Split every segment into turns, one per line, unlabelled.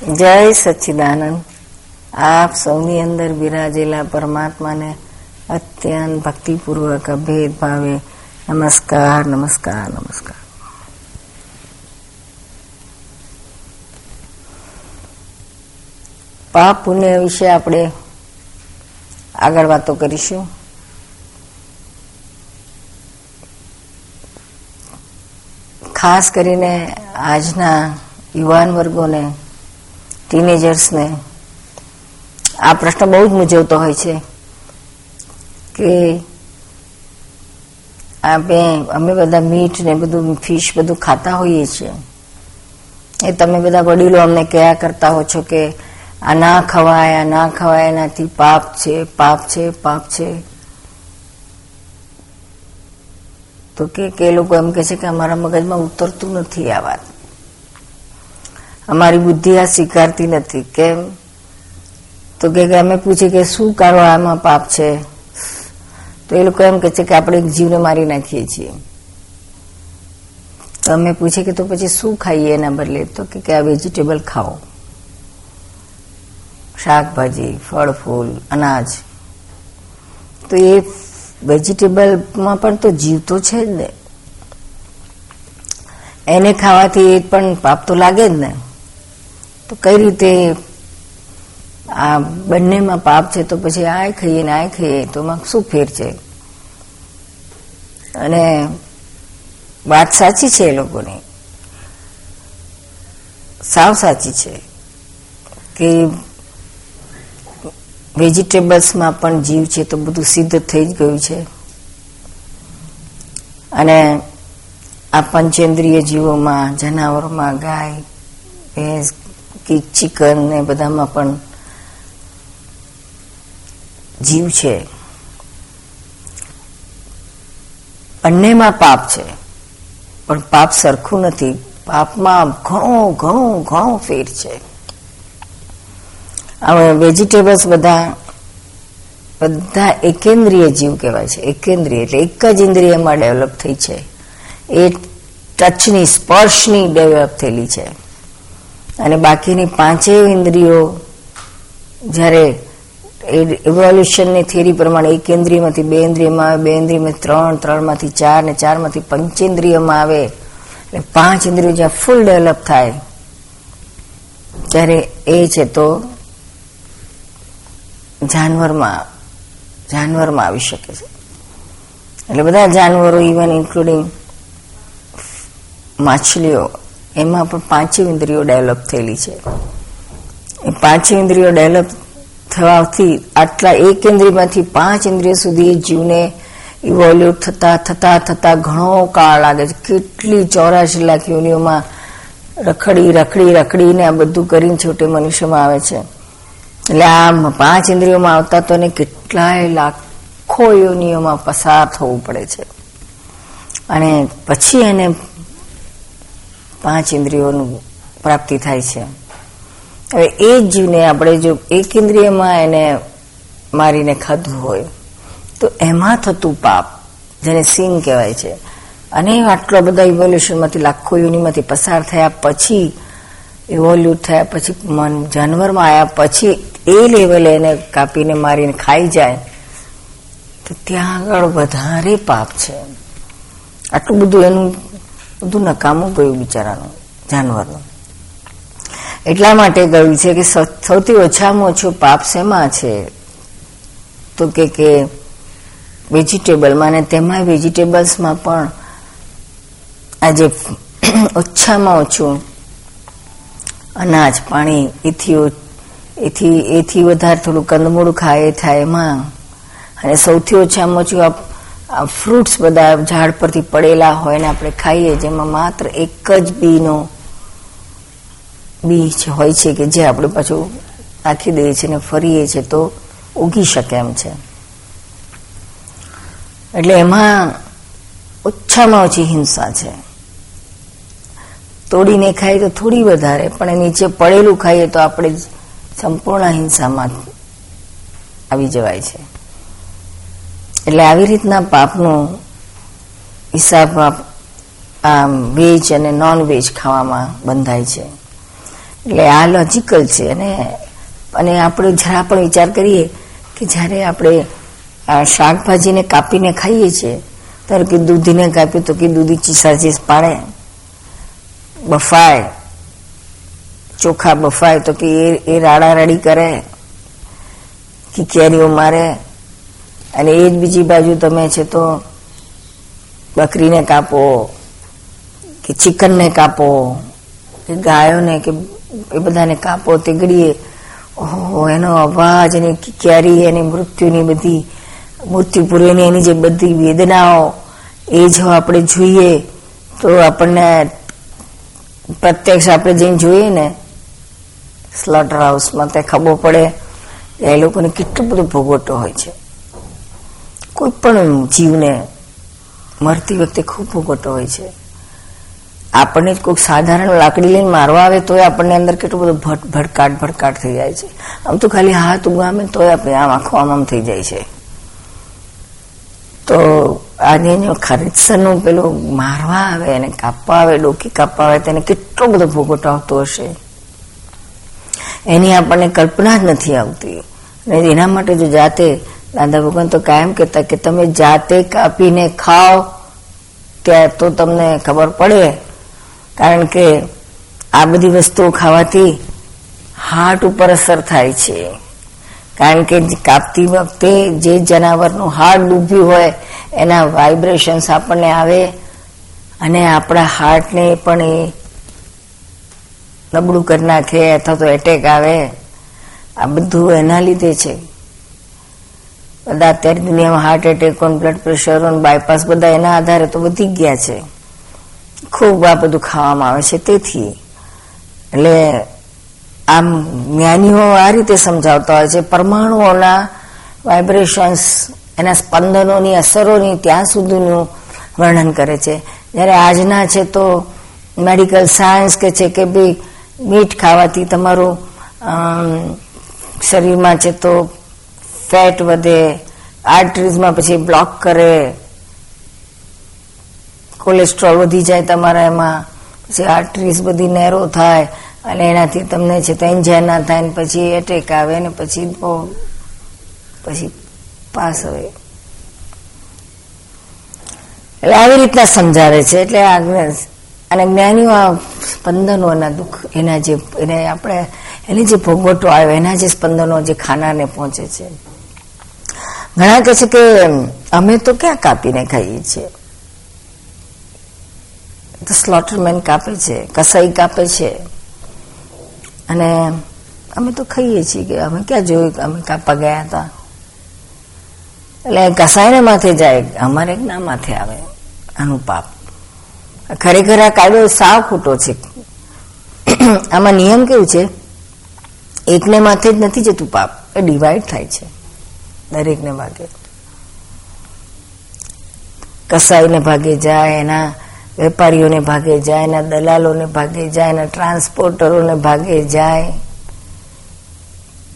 જય સચ્ચિદાનંદ. આપ સૌની અંદર બિરાજેલા પરમાત્માને અત્યંત ભક્તિપૂર્વક અભેદ ભાવે નમસ્કાર નમસ્કાર નમસ્કાર. પાપ પુણ્ય વિશે આપણે આગળ વાતો કરીશું. ખાસ કરીને આજના યુવાન વર્ગોને ટીનેજર્સને આ પ્રશ્ન બહુ જ મૂંઝવતો હોય છે કે આપણે, અમે બધા મીઠ ને બધું ફિશ બધું ખાતા હોઈએ છીએ. એ તમે બધા વડીલો અમને કયા કરતા હો છો કે આ ના ખવાય, આ ના ખવાય, એનાથી પાપ છે પાપ છે પાપ છે. તો કે લોકો એમ કે છે કે અમારા મગજમાં ઉતરતું નથી આ વાત. અમારી બુદ્ધિ આ સ્વીકારતી નથી. કેમ? તો કે અમે પૂછીએ કે શું કરો આમાં પાપ છે? તો એ લોકો એમ કે છે કે આપણે જીવને મારી નાખીએ છીએ. તો અમે પૂછીએ કે તો પછી શું ખાઈએ એના બદલે? તો કે આ વેજીટેબલ ખાઓ. શાકભાજી, ફળ, ફૂલ, અનાજ. તો એ વેજીટેબલમાં પણ તો જીવ તો છે જ ને. એને ખાવાથી એ પણ પાપ તો લાગે જ ને. તો કઈ રીતે આ બંનેમાં પાપ છે તો પછી આ ખાઈએ ને આ ખાઈએ, તો શું ફેર છે? અને વાત સાચી છે એ લોકોની. સાવ સાચી છે કે વેજીટેબલ્સમાં પણ જીવ છે તો બધું સિદ્ધ થઈ જ ગયું છે. અને આ પંચેન્દ્રિય જીવોમાં, જનાવરોમાં ગાય, ભેંસ કે ચિકન ને બધામાં પણ જીવ છે. બંનેમાં પાપ છે. પણ પાપ સરખું નથી. પાપમાં ઘણો ઘણો ઘણો ફેર છે. હવે વેજીટેબલ્સ બધા બધા એકેન્દ્રિય જીવ કહેવાય છે. એકેન્દ્રિય એટલે એક જ ઇન્દ્રિયમાં ડેવલપ થઈ છે. એ ટચની, સ્પર્શની ડેવલપ થયેલી છે. અને બાકીની પાંચેય ઇન્દ્રિયો જ્યારે ઇવોલ્યુશનની થિયરી પ્રમાણે એક ઇન્દ્રિયમાંથી બે ઇન્દ્રિયમાં આવે, બે ઇન્દ્રિયમાંથી ત્રણ, ત્રણમાંથી ચાર ને ચારમાંથી પંચેન્દ્રિયમાં આવે, એટલે પાંચ ઇન્દ્રિયો જ્યાં ફૂલ ડેવલપ થાય, ત્યારે એ છે તો જાનવરમાં જાનવરમાં આવી શકે છે. એટલે બધા જાનવરો ઇવન ઇન્ક્લુડિંગ માછલીઓ એમાં પણ પાંચે ઇન્દ્રિયો ડેવલપ થયેલી છે. એ પાંચે ઇન્દ્રિયો ડેવલપ થવાથી આટલા એક ઇન્દ્રિયમાંથી પાંચ ઇન્દ્રિય સુધી જીવને ઇવોલ્યુટ થતા થતા થતા ઘણો કાળ લાગે છે. કેટલી ચોરાશી લાખ યોનિઓમાં રખડી રખડી, રખડીને આ બધું કરીને છોટે મનુષ્યમાં આવે છે. એટલે આ પાંચ ઇન્દ્રિયોમાં આવતા તો એને કેટલાય લાખો યોનિઓમાં પસાર થવું પડે છે. અને પછી એને પાંચ ઇન્દ્રિયોનું પ્રાપ્તિ થાય છે. હવે એ જ જીવને આપણે જો એક ઇન્દ્રિયમાં એને મારીને ખાધું હોય, તો એમાં થતું પાપ, જેને સીન કહેવાય છે, અને આટલા બધા ઇવોલ્યુશનમાંથી લાખો યુનિમાંથી પસાર થયા પછી ઇવોલ્યુટ થયા પછી, મન જાનવરમાં આવ્યા પછી એ લેવલે એને કાપીને મારીને ખાઈ જાય, તો ત્યાં આગળ વધારે પાપ છે. આટલું બધું એનું બધું નકામું ગયું બિચારાનું, જાનવરનું. એટલા માટે ગયું છે કે સૌથી ઓછામાં ઓછું પાપ શેમાં છે? તો કે કે વેજીટેબલમાં અને તેમાં વેજીટેબલ્સમાં પણ આજે ઓછામાં ઓછું અનાજ, પાણી, એથી એથી એથી વધારે થોડું કંદમૂળ ખાય, થાય એમાં. અને સૌથી ઓછામાં ઓછું આ ફ્રૂટ્સ બધા ઝાડ પરથી પડેલા હોય ને આપણે ખાઈએ, જેમાં માત્ર એક જ બીનો બી હોય છે કે જે આપણે પાછું નાખી દઈએ છીએ ને ફરીએ છીએ તો ઉગી શકે એમ છે. એટલે એમાં ઓછામાં ઓછી હિંસા છે. તોડીને ખાઈએ તો થોડી વધારે, પણ નીચે પડેલું ખાઈએ તો આપણે સંપૂર્ણ હિંસામાં આવી જવાય છે. એટલે આવી રીતના પાપનો હિસાબ આ વેજ અને નોન વેજ ખાવામાં બંધાય છે. એટલે આ લોજિકલ છે અને અને આપણે જરા પણ વિચાર કરીએ કે જ્યારે આપણે શાકભાજીને કાપીને ખાઈએ છીએ, ત્યારે કે દૂધીને કાપ્યું તો કે દૂધી ચીસાચીસ પાડે, બફાય, ચોખા બફાય તો કે એ રાડા રાડી કરે કે કેરીઓ મારે અને એ જ બીજી બાજુ તમે છે તો બકરીને કાપો, કે ચિકનને કાપો, કે ગાયોને, કે એ બધાને કાપો, તે ગળીએ ઓહો, એનો અવાજ અને કેરી એની મૃત્યુની બધી મૃત્યુ પૂર્વેની એની જે બધી વેદનાઓ, એ જો આપણે જોઈએ, તો આપણને પ્રત્યક્ષ આપણે જઈને જોઈએ ને સ્લોટર હાઉસમાં તે ખબર પડે, એ લોકોને કેટલું બધું ભોગવટો હોય છે. કોઈ પણ જીવને મરતી વખતે ખૂબ ભોગવટો હોય છે. આપણને કોઈક સાધારણ લાકડી લઈને મારવા આવે તોય આપણને અંદર કેટલું બધું ભટ, ભડકાટ ભડકાટ થઈ જાય છે. આમ તો ખાલી હાથ ઉગામે તોય આપણે આમ આખો આમ થઈ જાય છે. તો આજે જો ખરીદસરનું પેલું મારવા આવે, એને કાપવા આવે, ડોકી કાપવા આવે, તેને કેટલો બધો ભોગવટો આવતો હશે? એની આપણને કલ્પના જ નથી આવતી. અને એના માટે જો જાતે દાદા ભગવાન તો કાયમ કહેતા કે તમે જાતે કાપીને ખાઓ ત્યાં તો તમને ખબર પડે. કારણ કે આ બધી વસ્તુઓ ખાવાથી હાર્ટ ઉપર અસર થાય છે. કારણ કે કાપતી વખતે જે જનાવરનું હાર્ટ ડૂબ્યું હોય, એના વાઇબ્રેશન્સ આપણને આવે અને આપણા હાર્ટને પણ એ નબળું કરી નાખે અથવા તો એટેક આવે. આ બધું એના લીધે છે. બધા અત્યારે દુનિયામાં heart attack blood pressure bypass બધા એના આધારે તો વધી ગયા છે. ખૂબ આ બધું ખાવામાં આવે છે. તેથી એટલે આમ જ્ઞાનીઓ આ રીતે સમજાવતા હોય છે, પરમાણુઓના વાઇબ્રેશન્સ એના સ્પંદનોની, અસરોની ત્યાં સુધીનું વર્ણન કરે છે. જ્યારે આજના છે તો મેડિકલ સાયન્સ કે છે કે ભાઈ મીઠ ખાવાથી તમારું શરીરમાં છે તો ફેટ વધે, આર્ટરીઝમાં પછી બ્લોક કરે, કોલેસ્ટ્રોલ વધી જાય તમારા એમાં, પછી આર્ટરીઝ બધી નેરો થાય, અને એનાથી તમને છે તો એન્જાય ના થાય, ને પછી એટેક આવે, ને પછી પછી પાસ હવે એટલે આવી રીતના સમજાવે છે, એટલે અને જ્ઞાનીઓ આ સ્પંદનોના દુઃખ, એના જે, એને આપણે, એની જે ભોગવટો આવે એના જે સ્પંદનો જે ખાનાને પહોંચે છે. ઘણા કહે છે કે અમે તો ક્યાં કાપીને ખાઈએ છીએ? તો સ્લોટરમેન કાપે છે, કસાઈ કાપે છે. અને અમે તો ખાઈએ છીએ કે, અમે ક્યાં જોયું અમે કાપવા ગયા હતા? એટલે કસાઈને માથે જાય, અમારે ના માથે આવે, આનું પાપ. ખરેખર આ કાયદો સાવ ખોટો છે. આમાં નિયમ કેવું છે? એકને માથે જ નથી જતું પાપ, એ ડિવાઈડ થાય છે. દરેકને ભાગે. કસાઈને ભાગે જાય, એના વેપારીઓને ભાગે જાય, એના દલાલોને ભાગે જાય, એના ટ્રાન્સપોર્ટરોને ભાગે જાય.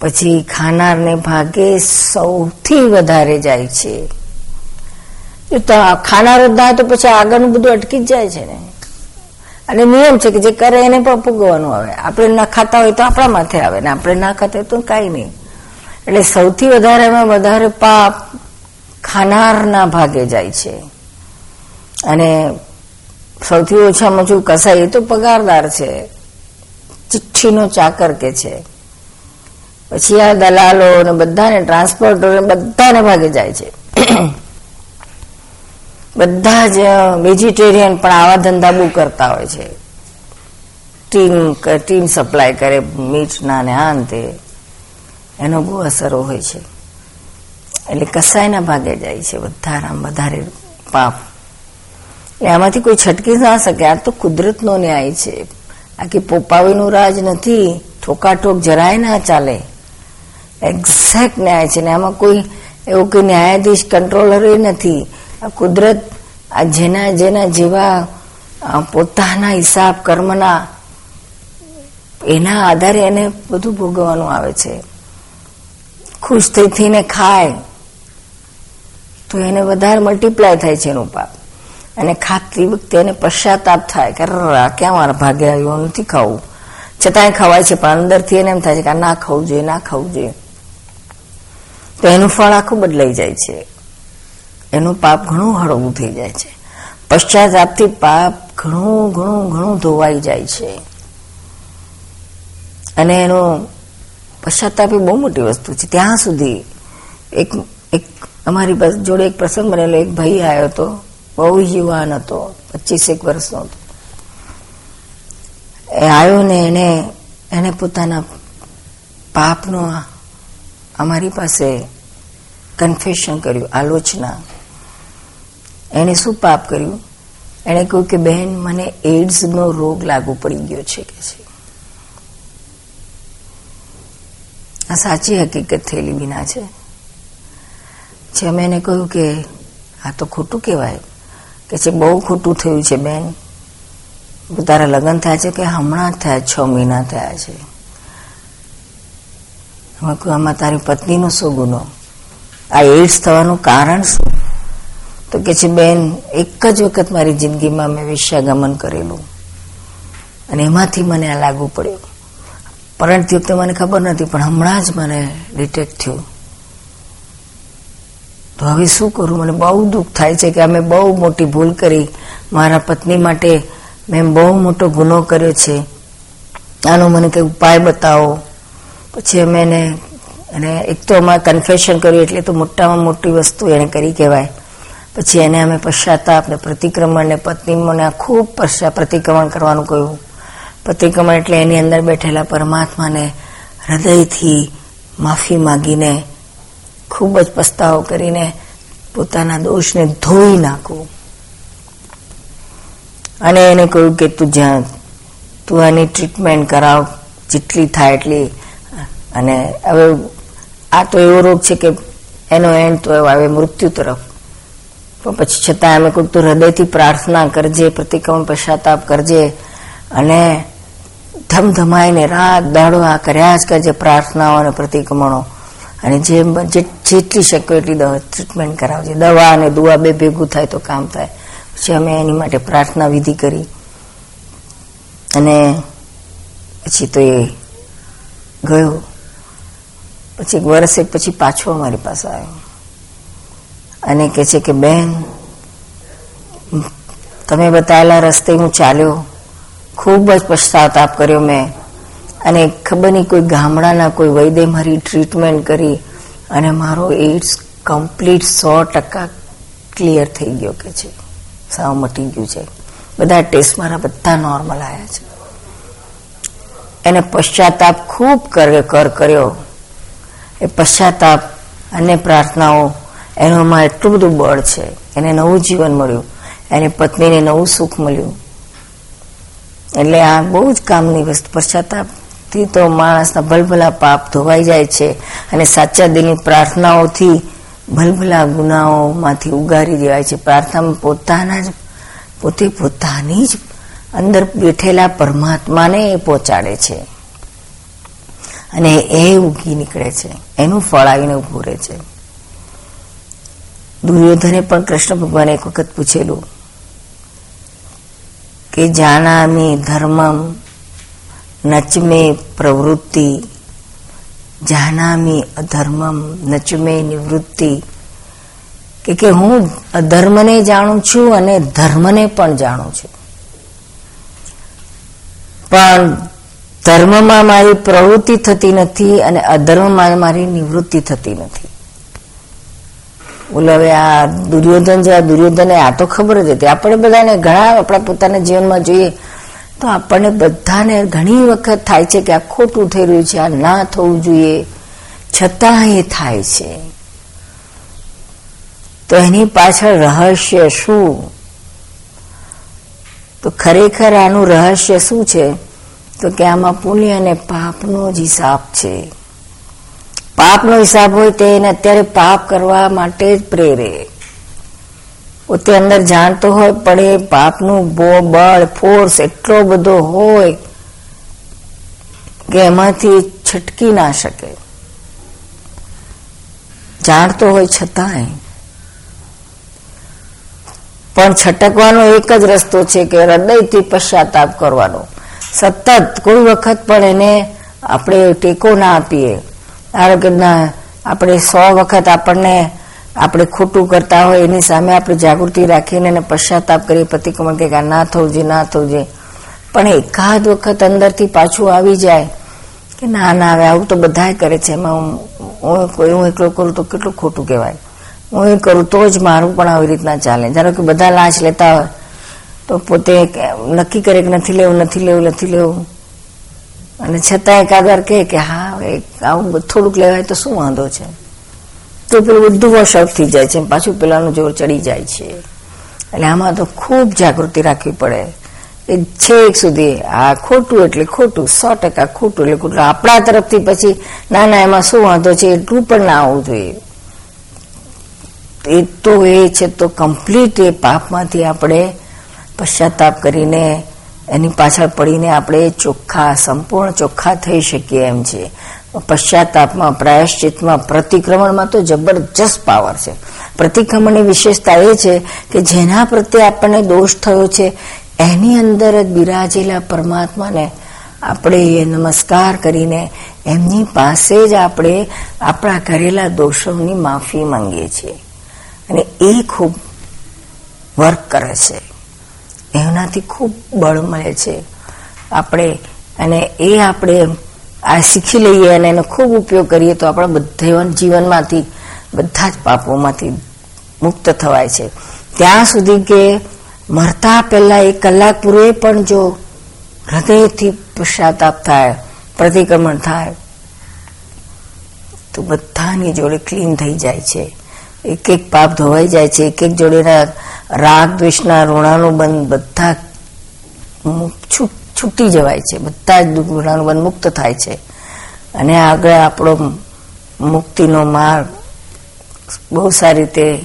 પછી ખાનારને ભાગે સૌથી વધારે જાય છે. ખાનારો જ ના તો પછી આગળનું બધું અટકી જ જાય છે ને. અને નિયમ છે કે જે કરે એને પણ ભોગવવાનું આવે. આપણે ના ખાતા હોય તો આપણા માથે આવે ને આપણે ના ખાતા હોય તો કાંઈ નહીં. એટલે સૌથી વધારેમાં વધારે પાપ ખાનારના ભાગે જાય છે. અને સૌથી ઓછામાં ઓછું કસાય એ તો પગારદાર છે. ચિઠ્ઠીનો ચાકર કે છે. પછી આ દલાલો ને બધાને ટ્રાન્સપોર્ટર બધાને ભાગે જાય છે. બધા જ વેજીટેરિયન પણ આવા ધંધા બહુ કરતા હોય છે. ટીમ ટીમ સપ્લાય કરે મીટના ને આ તે. એનો બહુ અસરો હોય છે. એટલે કસાયના ભાગે જાય છે વધારે વધારે પાપ. એટલે આમાંથી કોઈ છટકી ના શકે. આ તો કુદરતનો ન્યાય છે. આ કે પોપાવીનું રાજ નથી. ઠોકાઠોક જરાય ના ચાલે. એક્ઝેક્ટ ન્યાય છે ને આમાં કોઈ એવું કોઈ ન્યાયાધીશ કંટ્રોલર નથી. આ કુદરત આ જેના જેના જેવા પોતાના હિસાબ કર્મના એના આધારે એને બધું ભોગવવાનું આવે છે. ખુશ થઈ થઈને ખાય, તો એને વધારે મલ્ટીપ્લાય થાય છે એનું પાપ. અને ખાતી વખતે એને પશ્ચાતાપ થાય કે ક્યાં મારા ભાગે આવ્યું? નથી ખાવું. છતાંય ખવાય છે, પણ અંદરથી એને એમ થાય છે કે ના ખાવું જોઈએ, ના ખાવું જોઈએ. તો એનું ફળ આખું બદલાઈ જાય છે. એનું પાપ ઘણું હળવું થઈ જાય છે. પશ્ચાતાપથી પાપ ઘણું ઘણું ઘણું ધોવાઈ જાય છે. અને એનો પશ્ચાતાપ એ બહુ મોટી વસ્તુ છે. ત્યાં સુધી એક એક અમારી જોડે એક પ્રસંગ બનેલો, એક ભાઈ આવ્યો હતો, બહુ યુવાન હતો પચીસેક વર્ષનો હતો. એ આવ્યો ને એને એને પોતાના પાપનો અમારી પાસે કન્ફેશન કર્યું, આલોચના. એને શું પાપ કર્યું? એણે કહ્યું કે, બહેન, મને એડ્સનો રોગ લાગુ પડી ગયો છે, કે છે. આ સાચી હકીકત થયેલી વિના છે. છે અમે એને કહ્યું કે આ તો ખોટું કહેવાય, કે છે બહુ ખોટું થયું છે બેન, તારા લગ્ન થયા છે કે હમણાં જ થયા, છ મહિના થયા છે. આમાં તારી પત્નીનો શું ગુનો? આ એડ્સ થવાનું કારણ શું? તો કે છે, બેન, એક જ વખત મારી જિંદગીમાં મેં વિશ્યાગમન કરેલું. અને એમાંથી મને આ લાગુ પડ્યું. પરંતુ વખતે મને ખબર નથી, પણ હમણાં જ મને ડિટેક્ટ થયું. તો હવે શું કરું? મને બહુ દુઃખ થાય છે કે અમે બહુ મોટી ભૂલ કરી. મારા પત્ની માટે મેં બહુ મોટો ગુનો કર્યો છે. આનો મને કંઈ ઉપાય બતાવો? પછી અમે એને અને એક તો અમારે કન્ફેશન કર્યું એટલે તો મોટામાં મોટી વસ્તુ એને કરી કહેવાય. પછી એને અમે પશ્ચાતાપ ને પ્રતિક્રમણ ને પત્નીઓને ખૂબ પશ્ચા, પ્રતિક્રમણ કરવાનું કહ્યું. પ્રતિક્રમણ એટલે એની અંદર બેઠેલા પરમાત્માને હૃદયથી માફી માગીને ખૂબ જ પસ્તાવો કરીને પોતાના દોષને ધોઈ નાખવું. અને એને કહ્યું કે તું જ્યાં તું આની ટ્રીટમેન્ટ કરાવ, જેટલી થાય એટલી. અને હવે આ તો એવો રોગ છે કે એનો એન્ડ તો આવે મૃત્યુ તરફ. પણ પછી છતાં અમે કહ્યું તું હૃદયથી પ્રાર્થના કરજે, પ્રતિક્રમણ પશ્ચાતાપ કરજે. અને ધમધમાઈને રાત દાડો આ કર્યા જ કરજે પ્રાર્થનાઓ અને પ્રતિક્રમણો. અને જેમ જેટલી શક્ય એટલી દવા ટ્રીટમેન્ટ કરાવજે. દવા અને દુઆ બે ભેગું થાય તો કામ થાય. પછી અમે એની માટે પ્રાર્થના વિધિ કરી. અને પછી તો એ ગયો. પછી એક વર્ષ એક પછી પાછો અમારી પાસે આવ્યો. અને કે છે કે, બેન, તમે બતાવેલા રસ્તે હું ચાલ્યો. ખૂબ જ પશ્ચાતાપ કર્યો મેં. અને ખબર નહીં, કોઈ ગામડાના કોઈ વૈદ્ય મારી ટ્રીટમેન્ટ કરી અને મારો એડ્સ કમ્પ્લીટ સો ટકા ક્લિયર થઈ ગયો કે છે. સાવ મટી ગયું છે. બધા ટેસ્ટ મારા બધા નોર્મલ આવ્યા છે. એને પશ્ચાતાપ ખૂબ કર કર્યો. એ પશ્ચાતાપ અને પ્રાર્થનાઓ એનામાં એટલું બધું બળ છે. એને નવું જીવન મળ્યું. એની પત્નીને નવું સુખ મળ્યું. એટલે આ બહુ જ કામની વસ્તુ. પશ્ચાતાપથી તો માણસના ભલભલા પાપ ધોવાઈ જાય છે અને સાચા દિલની પ્રાર્થનાઓથી ભલભલા ગુનાઓમાંથી ઉગારી દેવાય છે. પ્રાર્થનામાં પોતાના જ, પોતે પોતાની જ અંદર બેઠેલા પરમાત્માને એ પહોંચાડે છે. અને એ ઉગી નીકળે છે. એનું ફળ આવીને ઉભું રહે છે. દુર્યોધને પણ કૃષ્ણ ભગવાને એક વખત પૂછેલું કે જાણામી ધર્મમ નચમે પ્રવૃત્તિ, જાનામી અધર્મમ નચમે નિવૃત્તિ. કે કે હું અધર્મને જાણું છું અને ધર્મને પણ જાણું છું. પણ ધર્મમાં મારી પ્રવૃત્તિ થતી નથી અને અધર્મમાં મારી નિવૃત્તિ થતી નથી. બોલે, હવે આ દુર્યોધન જેવા દુર્યોધન આ તો ખબર જ હતી. આપણે બધાને ઘણા આપણા પોતાના જીવનમાં જોઈએ. તો આપણને બધાને ઘણી વખત થાય છે કે આ ખોટું થઈ રહ્યું છે, આ ના થવું જોઈએ. છતાં એ થાય છે. તો એની પાછળ રહસ્ય શું? તો ખરેખર આનું રહસ્ય શું છે? તો કે આમાં પુણ્ય અને પાપનો જ હિસાબ છે. પાપનો હિસાબ હોય તે એને અત્યારે પાપ કરવા માટે જ પ્રેરે. પોતે અંદર જાણતો હોય, પણ એ પાપનું બળ ફોર્સ એટલો બધો હોય કે એમાંથી છટકી ના શકે. જાણતો હોય છતાંય. પણ છટકવાનો એક જ રસ્તો છે કે હૃદયથી પશ્ચાતાપ કરવાનો. સતત કોઈ વખત પણ એને આપણે ટેકો ના આપીએ. ધારો કે ના આપણે સો વખત આપણને આપણે ખોટું કરતા હોય એની સામે આપણે જાગૃતિ રાખીને એને પશ્ચાતાપ કરીએ પ્રતિક્રમણ કે ના થવું જોઈએ ના થવું જોઈએ પણ એકાદ વખત અંદરથી પાછું આવી જાય કે ના ના આવે આવું તો બધા કરે છે. એમાં હું કોઈ, હું એકલો કરું તો કેટલું ખોટું કહેવાય. હું એ કરું તો જ મારું પણ આવી રીતના ચાલે. ધારો કે બધા લાંચ લેતા હોય, તો પોતે નક્કી કરે કે નથી લેવું નથી લેવું નથી લેવું. અને છતાં એકાદર કહે કે, હા આવું થોડુંક લેવાય તો શું વાંધો છે? તો પેલું બધું વોશઅપ થઈ જાય છે. પાછું પેલાનું જોર ચડી જાય છે. એટલે આમાં તો ખૂબ જાગૃતિ રાખવી પડે. એ છેક સુધી. આ ખોટું એટલે ખોટું. સો ટકા ખોટું એટલે ખોટું. આપણા તરફથી પછી, ના ના, એમાં શું વાંધો છે? એટલું પણ ના આવવું જોઈએ. એ તો એ છે તો કમ્પ્લીટ એ પાપમાંથી આપણે પશ્ચાતાપ કરીને એની પાછળ પડીને આપણે ચોખ્ખા, સંપૂર્ણ ચોખ્ખા થઈ શકીએ એમ છે. પશ્ચાતાપમાં, પ્રાયશ્ચિતમાં, પ્રતિક્રમણમાં તો જબરજસ્ત પાવર છે. પ્રતિક્રમણની વિશેષતા એ છે કે જેના પ્રત્યે આપણને દોષ થયો છે, એની અંદર જ બિરાજેલા પરમાત્માને આપણે નમસ્કાર કરીને એમની પાસે જ આપણે આપણા કરેલા દોષોની માફી માંગીએ છીએ. અને એ ખૂબ વર્ક કરે છે. એનાથી ખૂબ બળ મળે છે. આપણે અને એ આપણે આ શીખી લઈએ અને એનો ખૂબ ઉપયોગ કરીએ તો આપણા બધા જીવનમાંથી, બધા જ પાપોમાંથી મુક્ત થવાય છે. ત્યાં સુધી કે મરતા પહેલા એક કલાક પૂર્વે પણ જો હૃદયથી પશ્ચાતાપ થાય, પ્રતિક્રમણ થાય, તો બધાની જોડે ક્લીન થઈ જાય છે. એક એક પાપ ધોવાઈ જાય છે એક એક જોડેના રાગ, દ્વેષના ઋણાનું બંધ બધા છૂટી જવાય છે. બધા જ ઋણાનું બંધ મુક્ત થાય છે. અને આગળ આપણો મુક્તિનો માર્ગ બહુ સારી રીતે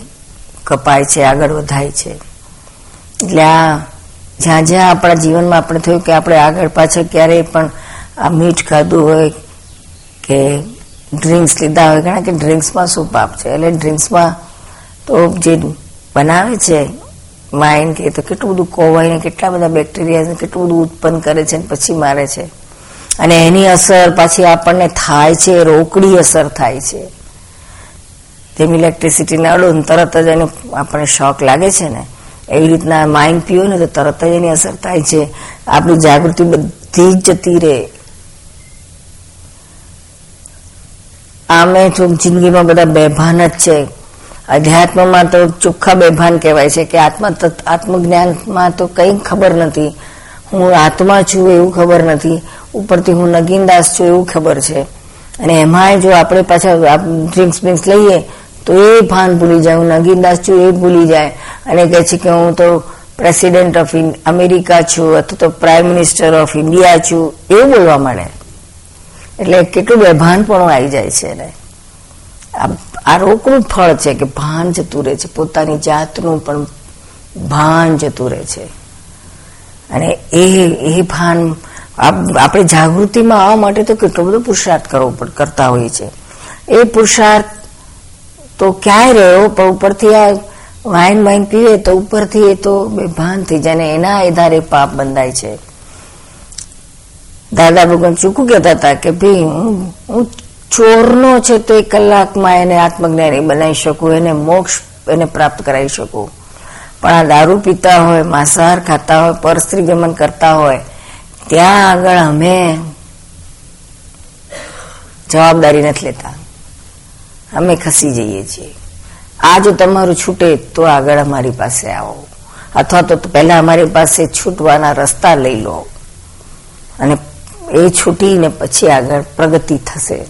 કપાય છે, આગળ વધાય છે. એટલે આ જ્યાં જ્યાં આપણા જીવનમાં આપણે થયું કે આપણે આગળ પાછળ ક્યારેય પણ આ મીઠ ખાધું હોય કે ડ્રિંક્સ લીધા હોય કારણ કે ડ્રિંક્સમાં શું પાપ છે? એટલે ડ્રિંક્સમાં તો જે બનાવે છે માઇન્ડ કે તો કેટલું બધું કોવાઈને કેટલા બધા બેક્ટેરિયા કેટલું બધું ઉત્પન્ન કરે છે પછી મારે છે. અને એની અસર પાછી આપણને થાય છે, રોકડી અસર થાય છે. જેમ ઇલેક્ટ્રિસિટીને અડો તરત જ એનો આપણને શોક લાગે છે ને. એવી રીતના માઇન્ડ પીઓ ને તો તરત જ એની અસર થાય છે. આપણી જાગૃતિ બધી જતી રહે. આમે જિંદગીમાં બધા બેભાન જ છે. અધ્યાત્મમાં તો ચોખ્ખા બેભાન કહેવાય છે કે આત્મ આત્મજ્ઞાનમાં તો કંઈ ખબર નથી. હું આત્મા છું એવું ખબર નથી. ઉપરથી હું નગીનદાસ છું એવું ખબર છે. અને એમાંય જો આપણે પાછા ડ્રિંક્સ ડ્રિંક્સ લઈએ, તો એ ભાન ભૂલી જાય. હું નગીનદાસ છું એ ભૂલી જાય. અને કહે છે કે હું તો પ્રેસિડેન્ટ ઓફ અમેરિકા છું અથવા તો પ્રાઇમ મિનિસ્ટર ઓફ ઇન્ડિયા છું એવું બોલવા માંડે. એટલે કેટલું બેભાન પણ આવી જાય છે એને. આ રોગનું ફળ છે કે ભાન જતું રહે છે. પોતાની જાતનું પણ ભાન જતું રહે છે. અને એ એ ભાન આપણે જાગૃતિમાં આવવા માટે તો કેટલો બધો પુરુષાર્થ કરવો કરતા હોઈએ છે એ પુરુષાર્થ તો ક્યાંય રહ્યો, પણ ઉપરથી આ વાઇન વાઇન પીવે તો ઉપરથી એ તો બેભાન થઈ જાય એના આધારે પાપ બંધાય છે. દાદા ભગવાન ચૂકું કહેતા હતા કે, ભાઈ, હું ચોરનો છે તો એક કલાકમાં એને આત્મજ્ઞાની બનાવી શકું, એને મોક્ષ એને પ્રાપ્ત કરાવી શકું. પણ આ દારૂ પીતા હોય, માંસાહાર ખાતા હોય, પરસ્ત્રી ગમન કરતા હોય, ત્યાં આગળ અમે જવાબદારી નથી લેતા. અમે ખસી જઈએ છીએ. આ જો તમારું છૂટે તો આગળ અમારી પાસે આવો. અથવા તો પહેલા અમારી પાસે છૂટવાના રસ્તા લઈ લો. અને એ છૂટીને પછી આગળ પ્રગતિ થશે.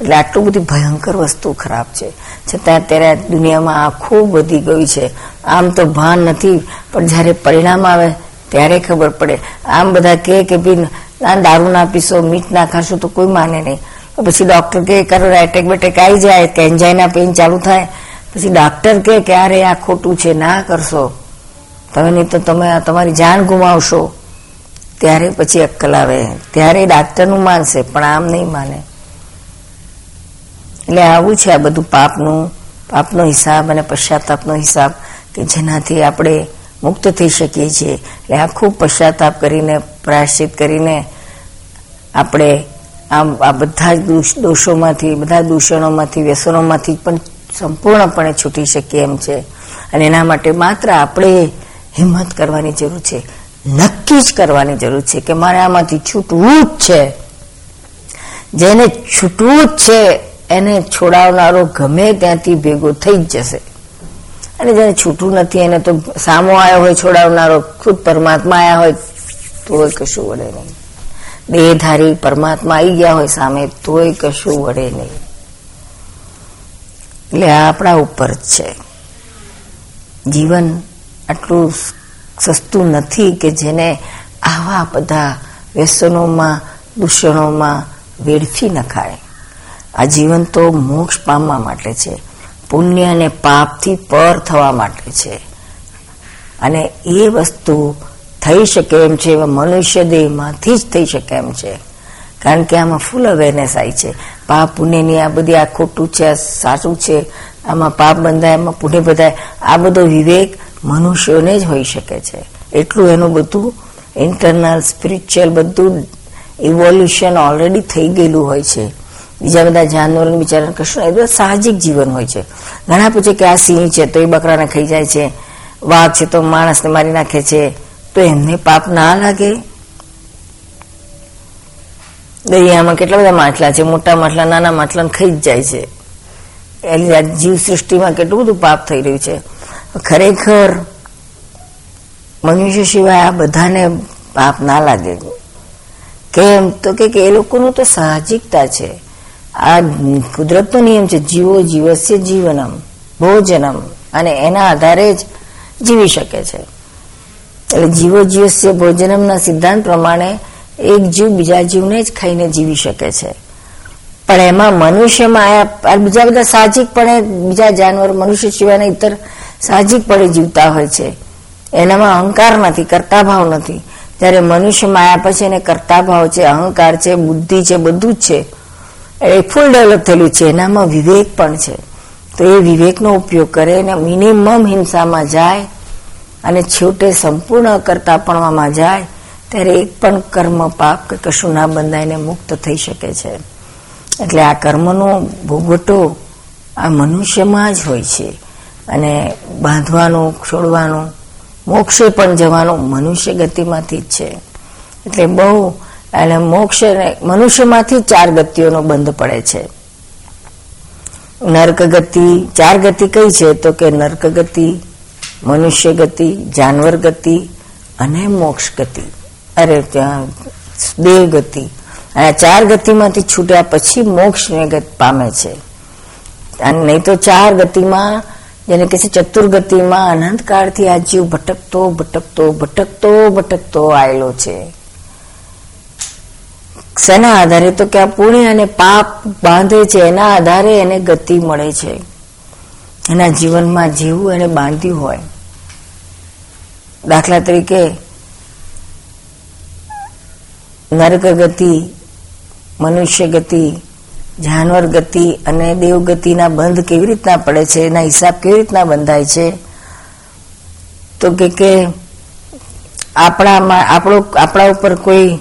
એટલે આટલું બધી ભયંકર વસ્તુ ખરાબ છે. છતાં અત્યારે દુનિયામાં આ ખૂબ વધી ગયું છે. આમ તો ભાન નથી, પણ જ્યારે પરિણામ આવે ત્યારે ખબર પડે. આમ બધા કહે કે ભાઈ, ના, દારૂ ના પીશો મીઠ ના ખાશો તો કોઈ માને નહીં. પછી ડોક્ટર કે કરો એટેક બેટેક આવી જાય, કે એન્જાઇના પેઇન ચાલુ થાય. પછી ડોક્ટર કે, અરે, આ ખોટું છે, ના કરશો. તમે નહીં તો તમે તમારી જાન ગુમાવશો. ત્યારે પછી અક્કલ આવે. ત્યારે ડાક્ટરનું માનશે, પણ આમ નહીં માને. એટલે આવું છે આ બધું પાપનું, પાપનો હિસાબ અને પશ્ચાતાપનો હિસાબ કે જેનાથી આપણે મુક્ત થઈ શકીએ છીએ. એટલે આ ખૂબ પશ્ચાતાપ કરીને, પ્રાયશ્ચિત કરીને આપણે આમ આ બધા જ દોષોમાંથી, બધા દૂષણોમાંથી, વ્યસનોમાંથી પણ સંપૂર્ણપણે છૂટી શકીએ એમ છે. અને એના માટે માત્ર આપણે હિંમત કરવાની જરૂર છે. નક્કી જ કરવાની જરૂર છે કે મારે આમાંથી છૂટવું જ છે. જેને છૂટવું જ છે, એને છોડાવનારો ગમે ત્યાંથી ભેગો થઈ જ જશે. અને જેને છૂટવું નથી, એને તો સામો આવ્યો હોય, છોડાવનારો ખુદ પરમાત્મા આવ્યા હોય, તોય કશું વળે નહીં. દેહધારી પરમાત્મા આવી ગયા હોય સામે, તોય કશું વળે નહીં. એટલે આપણા ઉપર જ છે. જીવન આટલું સસ્તું નથી કે જેને આવા બધા વ્યસનોમાં, દૂષણોમાં વેડફી નખાય આ જીવન તો મોક્ષ પામવા માટે છે. પુણ્ય અને પાપથી પર થવા માટે છે. અને એ વસ્તુ થઈ શકે એમ છે એવા મનુષ્ય દેહમાંથી જ થઈ શકે એમ છે. કારણ કે આમાં ફૂલ અવેરનેસ આવી છે. પાપ પુણ્યની આ બધી આ ખોટું છે, આ સાચું છે. આમાં પાપ બંધાય, આમાં પુણ્ય બધાય. આ બધો વિવેક મનુષ્યોને જ હોઈ શકે છે. એટલું એનું બધું ઇન્ટરનલ સ્પિરિચ્યુઅલ બધું ઇવોલ્યુશન ઓલરેડી થઈ ગયેલું હોય છે. બીજા બધા જાનવરો બિચારા કશું એ સાહજિક જીવન હોય છે. ઘણા પૂછે કે આ સિંહ છે તો એ બકરાને ખાઈ જાય છે. વાઘ છે તો માણસને મારી નાખે છે. તો એમને પાપ ના લાગે. દરિયામાં કેટલા બધા માટલા છે, મોટા માટલા, નાના માટલાને ખાઈ જ જાય છે. એટલે જીવ સૃષ્ટિમાં કેટલું બધું પાપ થઈ રહ્યું છે. ખરેખર મનુષ્ય સિવાય આ બધાને પાપ ના લાગે. કેમ? તો કે એ લોકોનું તો સાહજિકતા છે. આ કુદરતનો નિયમ છે, જીવો જીવસ્ય જીવનમ, ભોજનમ, અને એના આધારે જ જીવી શકે છે. એટલે જીવો જીવસ્ય ભોજનમના સિદ્ધાંત પ્રમાણે એક જીવ બીજા જીવને જ ખાઈને જીવી શકે છે. પણ એમાં મનુષ્યમાં આયા બીજા બધા સાહજિકપણે બીજા જાનવર મનુષ્ય સિવાયના ઇતર સાહજિકપણે જીવતા હોય છે. એનામાં અહંકાર નથી, કરતા ભાવ નથી. જ્યારે મનુષ્યમાં માયા પછી એને કરતા ભાવ છે, અહંકાર છે, બુદ્ધિ છે, બધું જ છે. એ ફૂલ ડેવલપ થયેલું છે. એનામાં વિવેક પણ છે. તો એ વિવેકનો ઉપયોગ કરે અને મિનિમમ હિંસામાં જાય અને છેવટે સંપૂર્ણ કરતાપણમાં જાય, ત્યારે એક પણ કર્મ પાપ કે કશું ના બંધાઈને મુક્ત થઈ શકે છે. એટલે આ કર્મનો ભોગવટો આ મનુષ્યમાં જ હોય છે. અને બાંધવાનું, છોડવાનું, મોક્ષે પણ જવાનું મનુષ્ય ગતિમાંથી જ છે. એટલે બહુ અને મોક્ષ મનુષ્યમાંથી ચાર ગતિઓનો બંધ પડે છે. નર્ક ગતિ, ચાર ગતિ કઈ છે? તો કે નર્ક ગતિ, મનુષ્ય ગતિ, જાનવર ગતિ અને મોક્ષ ગતિ. અરે, ત્યાં દેવ ગતિ. અને ચાર ગતિમાંથી છૂટ્યા પછી મોક્ષને ગત પામે છે. અને નહીં તો ચાર ગતિમાં જેને કે છે ચતુર્ગતિમાં અનંતકાળથી આ જીવ ભટકતો ભટકતો ભટકતો ભટકતો આવેલો છે. શેના આધારે? તો કે આ પુણ્ય અને પાપ બાંધે છે, એના આધારે એને ગતિ મળે છે. એના જીવનમાં જીવું એને બાંધ્યું હોય. દાખલા તરીકે નર્ક ગતિ મનુષ્ય ગતિ જાનવર ગતિ અને દેવ ગતિના બંધ કેવી રીતના પડે છે, એના હિસાબ કેવી રીતના બંધાય છે? તો કે કે આપણામાં, આપણો, આપણા ઉપર કોઈ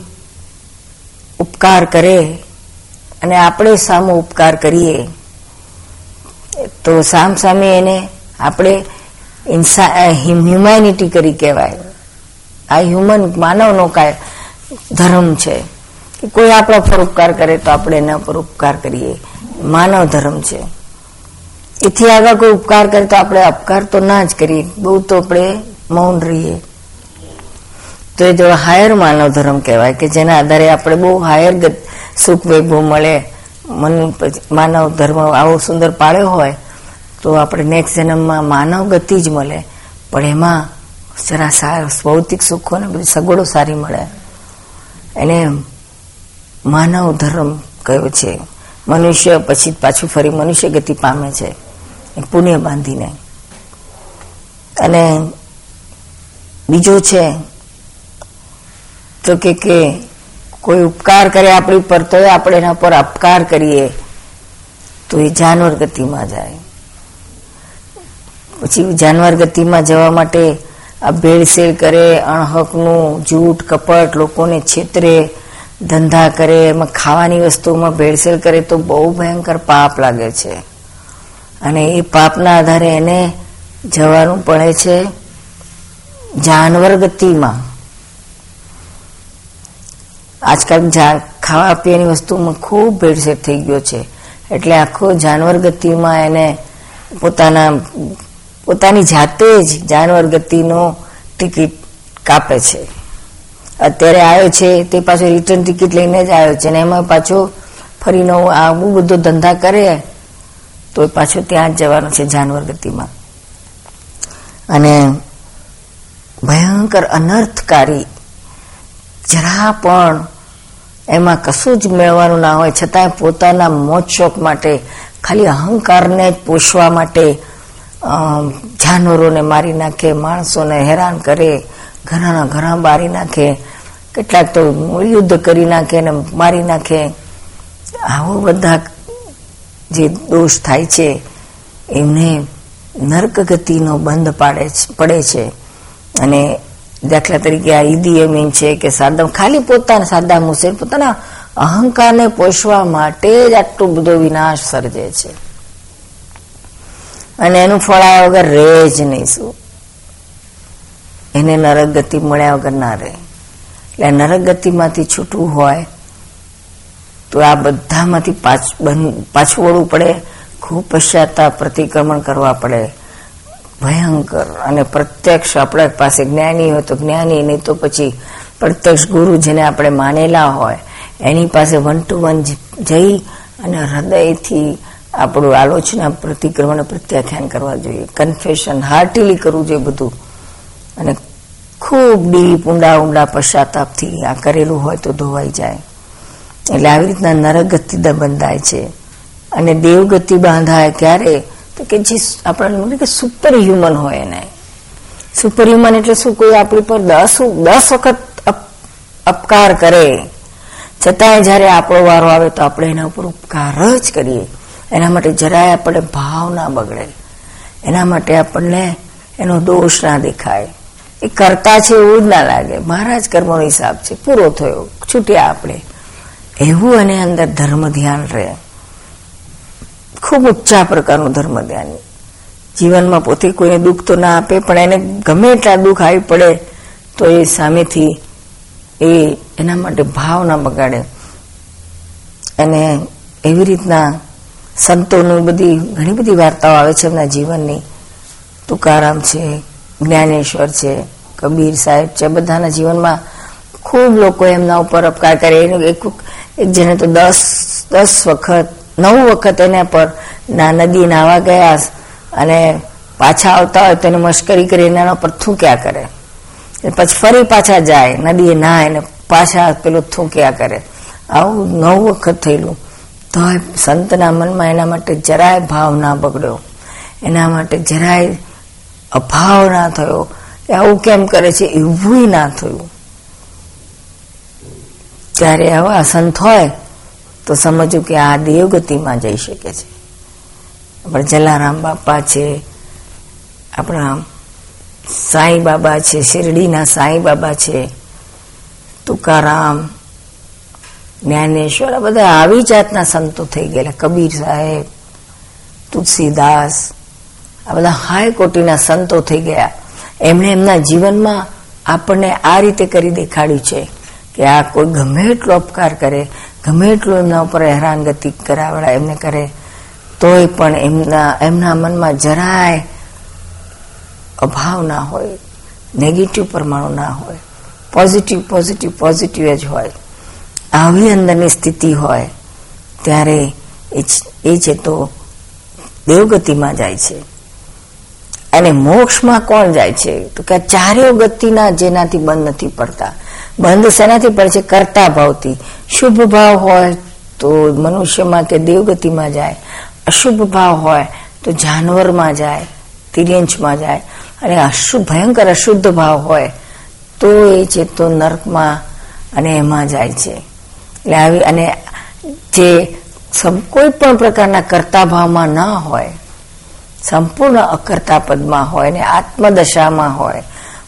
ઉપકાર કરે અને આપણે સામો ઉપકાર કરીએ, તો સામ સામે એને આપણે હ્યુમેનિટી કરી કહેવાય. આ હ્યુમન માનવનો કાય ધર્મ છે. કે કોઈ આપણો પર ઉપકાર કરે તો આપણે એના પર ઉપકાર કરીએ. માનવ ધર્મ છે. એથી આગળ કોઈ ઉપકાર કરે તો આપણે અપકાર તો ના જ કરીએ. બહુ તો આપણે મૌન રહીએ. તો એ જો હાયર માનવ ધર્મ કહેવાય કે જેના આધારે આપણે બહુ હાયર સુખ વૈભવ મળે, મન માનવ ધર્મ આવો સુંદર પાડ્યો હોય, તો આપણે નેક્સ્ટ જન્મમાં માનવ ગતિ જ મળે. પણ એમાં જરા સારા ભૌતિક સુખો ને બધી સગવડો સારી મળે. એને માનવ ધર્મ કયો છે? મનુષ્ય પછી પાછું ફરી મનુષ્ય ગતિ પામે છે પુણ્ય બાંધીને. અને બીજું છે, તો કે કે કોઈ ઉપકાર કરે આપણી પર તો આપણે એના પર અપકાર કરીએ, તો એ જાનવર ગતિમાં જાય. પછી જાનવર ગતિમાં જવા માટે આ ભેળસેળ કરે, અણહકનું જૂઠ કપટ લોકોને છેતરે ધંધા કરે, એમાં ખાવાની વસ્તુમાં ભેળસેળ કરે તો બહુ ભયંકર પાપ લાગે છે. અને એ પાપના આધારે એને જવાનું પડે છે જાનવર ગતિમાં. આજકાલ ખાવા પીવાની વસ્તુમાં ખૂબ ભેળસેળ થઈ ગયો છે. એટલે આખો જાનવર ગતિમાં એને પોતાના, પોતાની જાતે જ જાનવર ગતિનો ટિકિટ કાપે છે. અત્યારે આવ્યો છે, તે પાછો રિટર્ન ટિકિટ લઈને જ આવ્યો છે અને એમાં પાછો ફરીનો આવું બધો ધંધા કરે, તો પાછો ત્યાં જ જવાનો છે જાનવર ગતિમાં. અને ભયંકર અનર્થકારી જરા પણ એમાં કશું જ મેળવાનું ના હોય, છતાંય પોતાના મોજ શોખ માટે, ખાલી અહંકારને પોષવા માટે જાનવરોને મારી નાખે, માણસોને હેરાન કરે ઘણાના ઘણા બારી નાખે. કેટલાક તો યુદ્ધ કરી નાખે ને મારી નાખે. આવો બધા જે દોષ થાય છે, એમને નર્ક ગતિનો બંધ પાડે પડે છે. અને દાખલા તરીકે આ ઈદી અમીન છે કે સાદમ ખાલી પોતાના સાદા હુસેન પોતાના અહંકારને પોષવા માટે જ આટલો બધો વિનાશ સર્જે છે. અને એનું ફળ વગર રહે જ નહીં શું? એને નરક ગતિ મળ્યા વગર ના રહે. એટલે નરક ગતિમાંથી છૂટવું હોય, તો આ બધામાંથી પાછું વળવું પડે. ખૂબ પશ્ચાતાપ, પ્રતિક્રમણ કરવા પડે. ભયંકર અને પ્રત્યક્ષ આપણા પાસે જ્ઞાની હોય તો જ્ઞાની, નહીં તો પછી પ્રત્યક્ષ ગુરુ જેને આપણે માનેલા હોય, એની પાસે વન ટુ વન જઈ અને હૃદયથી આપણું આલોચના, પ્રતિક્રમણ, પ્રત્યાખ્યાન કરવા જોઈએ. કન્ફેશન હાર્ટીલી કરવું જોઈએ બધું. અને ખૂબ ડીપ, ઊંડા ઊંડા પશ્ચાતાપથી આ કરેલું હોય તો ધોવાઈ જાય. એટલે આવી રીતના નરગતિ બંધાય છે. અને દેવગતિ બાંધાય ક્યારે? તો કે જે આપણને કે સુપર હ્યુમન હોય એને. સુપર હ્યુમન એટલે શું? કોઈ આપણી પર દસ દસ વખત અપકાર કરે. છતાંય જ્યારે આપણો વારો આવે તો આપણે એના ઉપર ઉપકાર જ કરીએ. એના માટે જરાય આપણે ભાવ ના બગડે. એના માટે આપણને એનો દોષ ના દેખાય. એ કરતા છે એવું જ ના લાગે. મારા જ કર્મનો હિસાબ છે. પૂરો થયો. છૂટ્યા આપણે. એવું અને અંદર ધર્મ ધ્યાન રહે. ખૂબ ઊંચા પ્રકારનું ધર્મ ધ્યાન. જીવનમાં પોતે કોઈને દુઃખ તો ના આપે, પણ એને ગમે એટલા દુઃખ આવી પડે, તો એ સામેથી એ એના માટે ભાવ ના બગાડે. અને એવી રીતના સંતોની બધી ઘણી બધી વાર્તાઓ આવે છે એમના જીવનની. તુકારામ છે જ્ઞાનેશ્વર છે, કબીર સાહેબ છે, બધાના જીવનમાં ખૂબ લોકો એમના ઉપર અપકાર કરે. એનું એક એક જેને તો દસ દસ વખત, નવ વખત એના પર ના નદી નાવા ગયા અને પાછા આવતા હોય તો એને મશ્કરી કરી, એના પર થૂંક્યા કરે. પછી ફરી પાછા જાય, નદીએ ના એને પાછા પેલું થૂંક્યા કરે. આવું નવ વખત થયેલું. તો સંતના મનમાં એના માટે જરાય ભાવ ના બગડ્યો. એના માટે જરાય અભાવ ના થયો. આવું કેમ કરે છે? એવું ના થયું. ત્યારે આવા સંત હોય તો સમજવું કે આ દેવગતિમાં જઈ શકે છે. આપણે જલારામ બાપા છે, આપણા સાંઈ બાબા છે, શિરડીના સાંઈ બાબા છે, તુકારામ, જ્ઞાનેશ્વર, આ બધા આવી જાતના સંતો થઈ ગયેલા. કબીર સાહેબ, તુલસીદાસ આ બધા હાય કોટીના સંતો થઈ ગયા. એમણે એમના જીવનમાં આપણને આ રીતે કરી દેખાડ્યું છે કે આ કોઈ ગમે એટલો અપકાર કરે, ગમે એટલું એમના ઉપર હેરાનગતિ કરાવડા એમને કરે, તોય પણ એમના એમના મનમાં જરાય અભાવ ના હોય નેગેટિવ પરમાણુ ના હોય પોઝિટિવ પોઝિટિવ પોઝિટિવ જ હોય. આવી અંદરની સ્થિતિ હોય, ત્યારે એ છે તો દેવગતિમાં જાય છે. અને મોક્ષમાં કોણ જાય છે? તો કે ચારેય ગતિના જેનાથી બંધ નથી પડતા. બંધ શેનાથી પડે છે? કરતા ભાવથી. શુભ ભાવ હોય તો મનુષ્યમાં કે દેવગતિમાં જાય. અશુભ ભાવ હોય તો જાનવરમાં જાય તિર્યંશમાં જાય. અને અશુભ, ભયંકર અશુદ્ધ ભાવ હોય તો એ છે તો નર્કમાં અને એમાં જાય છે. એટલે આવી, અને જે કોઈ પણ પ્રકારના કરતા ભાવમાં ના હોય સંપૂર્ણ અકર્તા પદમાં હોય ને આત્મદશામાં હોય.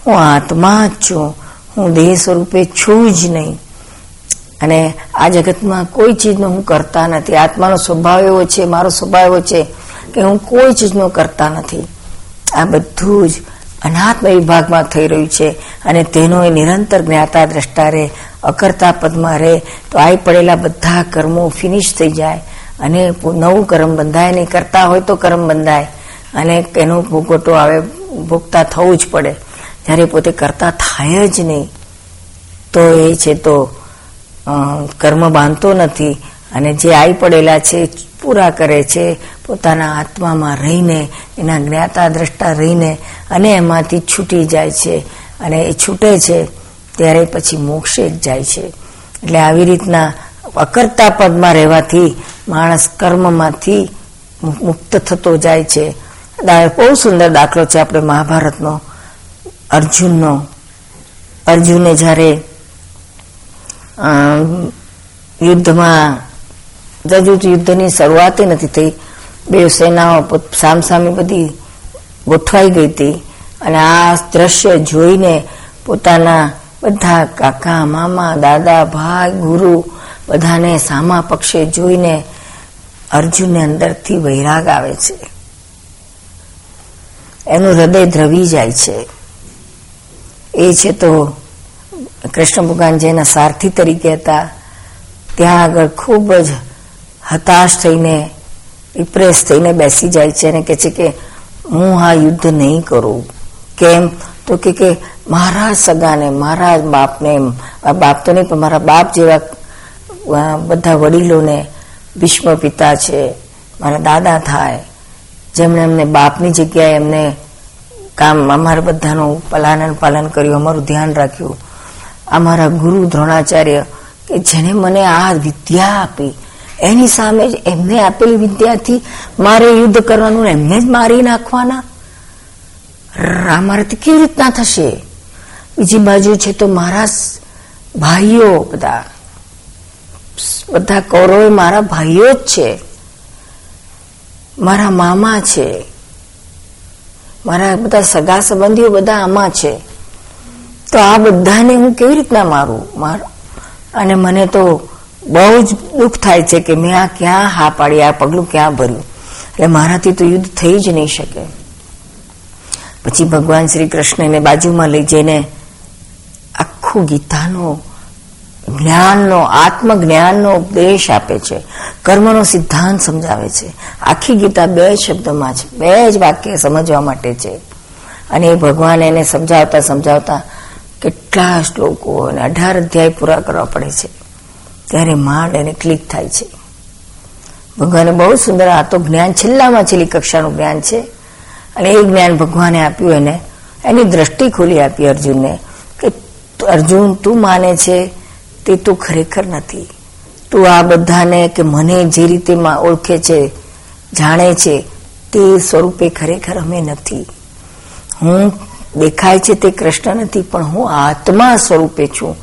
હું આત્મા જ છું. હું દેહ સ્વરૂપે છું જ નહીં. અને આ જગતમાં કોઈ ચીજનો હું કરતા નથી. આત્માનો સ્વભાવ એવો છે, મારો સ્વભાવ એવો છે કે હું કોઈ ચીજનો કરતા નથી. આ બધું જ અનાત્મ વિભાગમાં થઈ રહ્યું છે અને તેનો એ નિરંતર જ્ઞાતા દ્રષ્ટા રહે અકર્તા પદમાં રહે તો આવી પડેલા બધા કર્મો ફિનિશ થઈ જાય. અને નવું કર્મ બંધાય નહીં. કરતા હોય તો કર્મ બંધાય. અને એનો ભોગવટો આવે, ભોગતા થવું જ પડે. જ્યારે પોતે કરતા થાય જ નહીં, તો એ છે તો કર્મ બાંધતો નથી. અને જે આવી પડેલા છે, પૂરા કરે છે, પોતાના આત્મામાં રહીને, એના જ્ઞાતા દ્રષ્ટા રહીને, અને એમાંથી છૂટી જાય છે. અને એ છૂટે છે, ત્યારે પછી મોક્ષે જ જાય છે. એટલે આવી રીતના અકર્તા પદમાં રહેવાથી, માણસ કર્મમાંથી મુક્ત થતો જાય છે. બહુ સુંદર દાખલો છે આપણે મહાભારતનો, અર્જુનનો. અર્જુને જ્યારે યુદ્ધમાં હજુ યુદ્ધની શરૂઆત નથી થઈ, બે સેનાઓ સામસામે બધી ગોઠવાઈ ગઈ હતી અને આ દ્રશ્ય જોઈને પોતાના બધા કાકા, મામા, દાદા, ભાઈ, ગુરુ બધાને સામા પક્ષે જોઈને અર્જુનને અંદરથી વૈરાગ આવે છે. એનું હૃદય દ્રવી જાય છે. એ છે તો કૃષ્ણ ભગવાન જેના સારથી તરીકે હતા, ત્યાં આગળ ખૂબ જ હતાશ થઈને ડિપ્રેસ થઈને બેસી જાય છે અને કે છે કે, હું આ યુદ્ધ નહીં કરું. કેમ? તો કે મારા સગાને મારા બાપને બાપ તો નહીં, પણ મારા બાપ જેવા બધા વડીલોને ભીષ્મ પિતા છે, મારા દાદા થાય જેમણે એમને બાપની જગ્યાએ એમને કામ અમારા બધાનું પલાનન પાલન કર્યું, અમારું ધ્યાન રાખ્યું. અમારા ગુરુ દ્રોણાચાર્ય કે જેને મને આ વિદ્યા આપી, એની સામે જ એમને આપેલી વિદ્યાથી મારે યુદ્ધ કરવાનું, એમને જ મારી નાખવાના. અમારાથી કેવી રીતના થશે? બીજી બાજુ છે તો મારા ભાઈઓ બધા. બધા કૌરવ મારા ભાઈઓ જ છે. મારા મામા છે. મારા બધા સગા સંબંધીઓ બધા આમાં છે. તો આ બધાને હું કેવી રીતના મારું? અને મને તો બહુ જ દુઃખ થાય છે કે મેં આ ક્યાં હા પાડી, આ પગલું ક્યાં ભર્યું? એટલે મારાથી તો યુદ્ધ થઈ જ નહીં શકે. પછી ભગવાન શ્રી કૃષ્ણને બાજુમાં લઈ જઈને આખું ગીતાનો જ્ઞાનનો, આત્મજ્ઞાનનો ઉપદેશ આપે છે. કર્મનો સિદ્ધાંત સમજાવે છે. આખી ગીતા બે શબ્દમાં છે. બે જ વાક્ય સમજવા માટે છે. અને એ ભગવાન એને સમજાવતા સમજાવતા કેટલા શ્લોકો અને અઢાર અધ્યાય પૂરા કરવા પડે છે. ત્યારે માંડ એને ક્લિક થાય છે. ભગવાને બહુ સુંદર આ તો જ્ઞાન છેલ્લામાં છેલ્લી કક્ષાનું જ્ઞાન છે. અને એ જ્ઞાન ભગવાને આપ્યું એને. એની દ્રષ્ટિ ખોલી આપી અર્જુનને કે અર્જુન તું માને છે? તે તું ખરેખર નથી. તું આ બધાને કે મને જે રીતે ઓળખે છે, જાણે છે, તે સ્વરૂપે ખરેખર અમે નથી. હું દેખાય છે તે કૃષ્ણ નથી, પણ હું આત્મા સ્વરૂપે છું,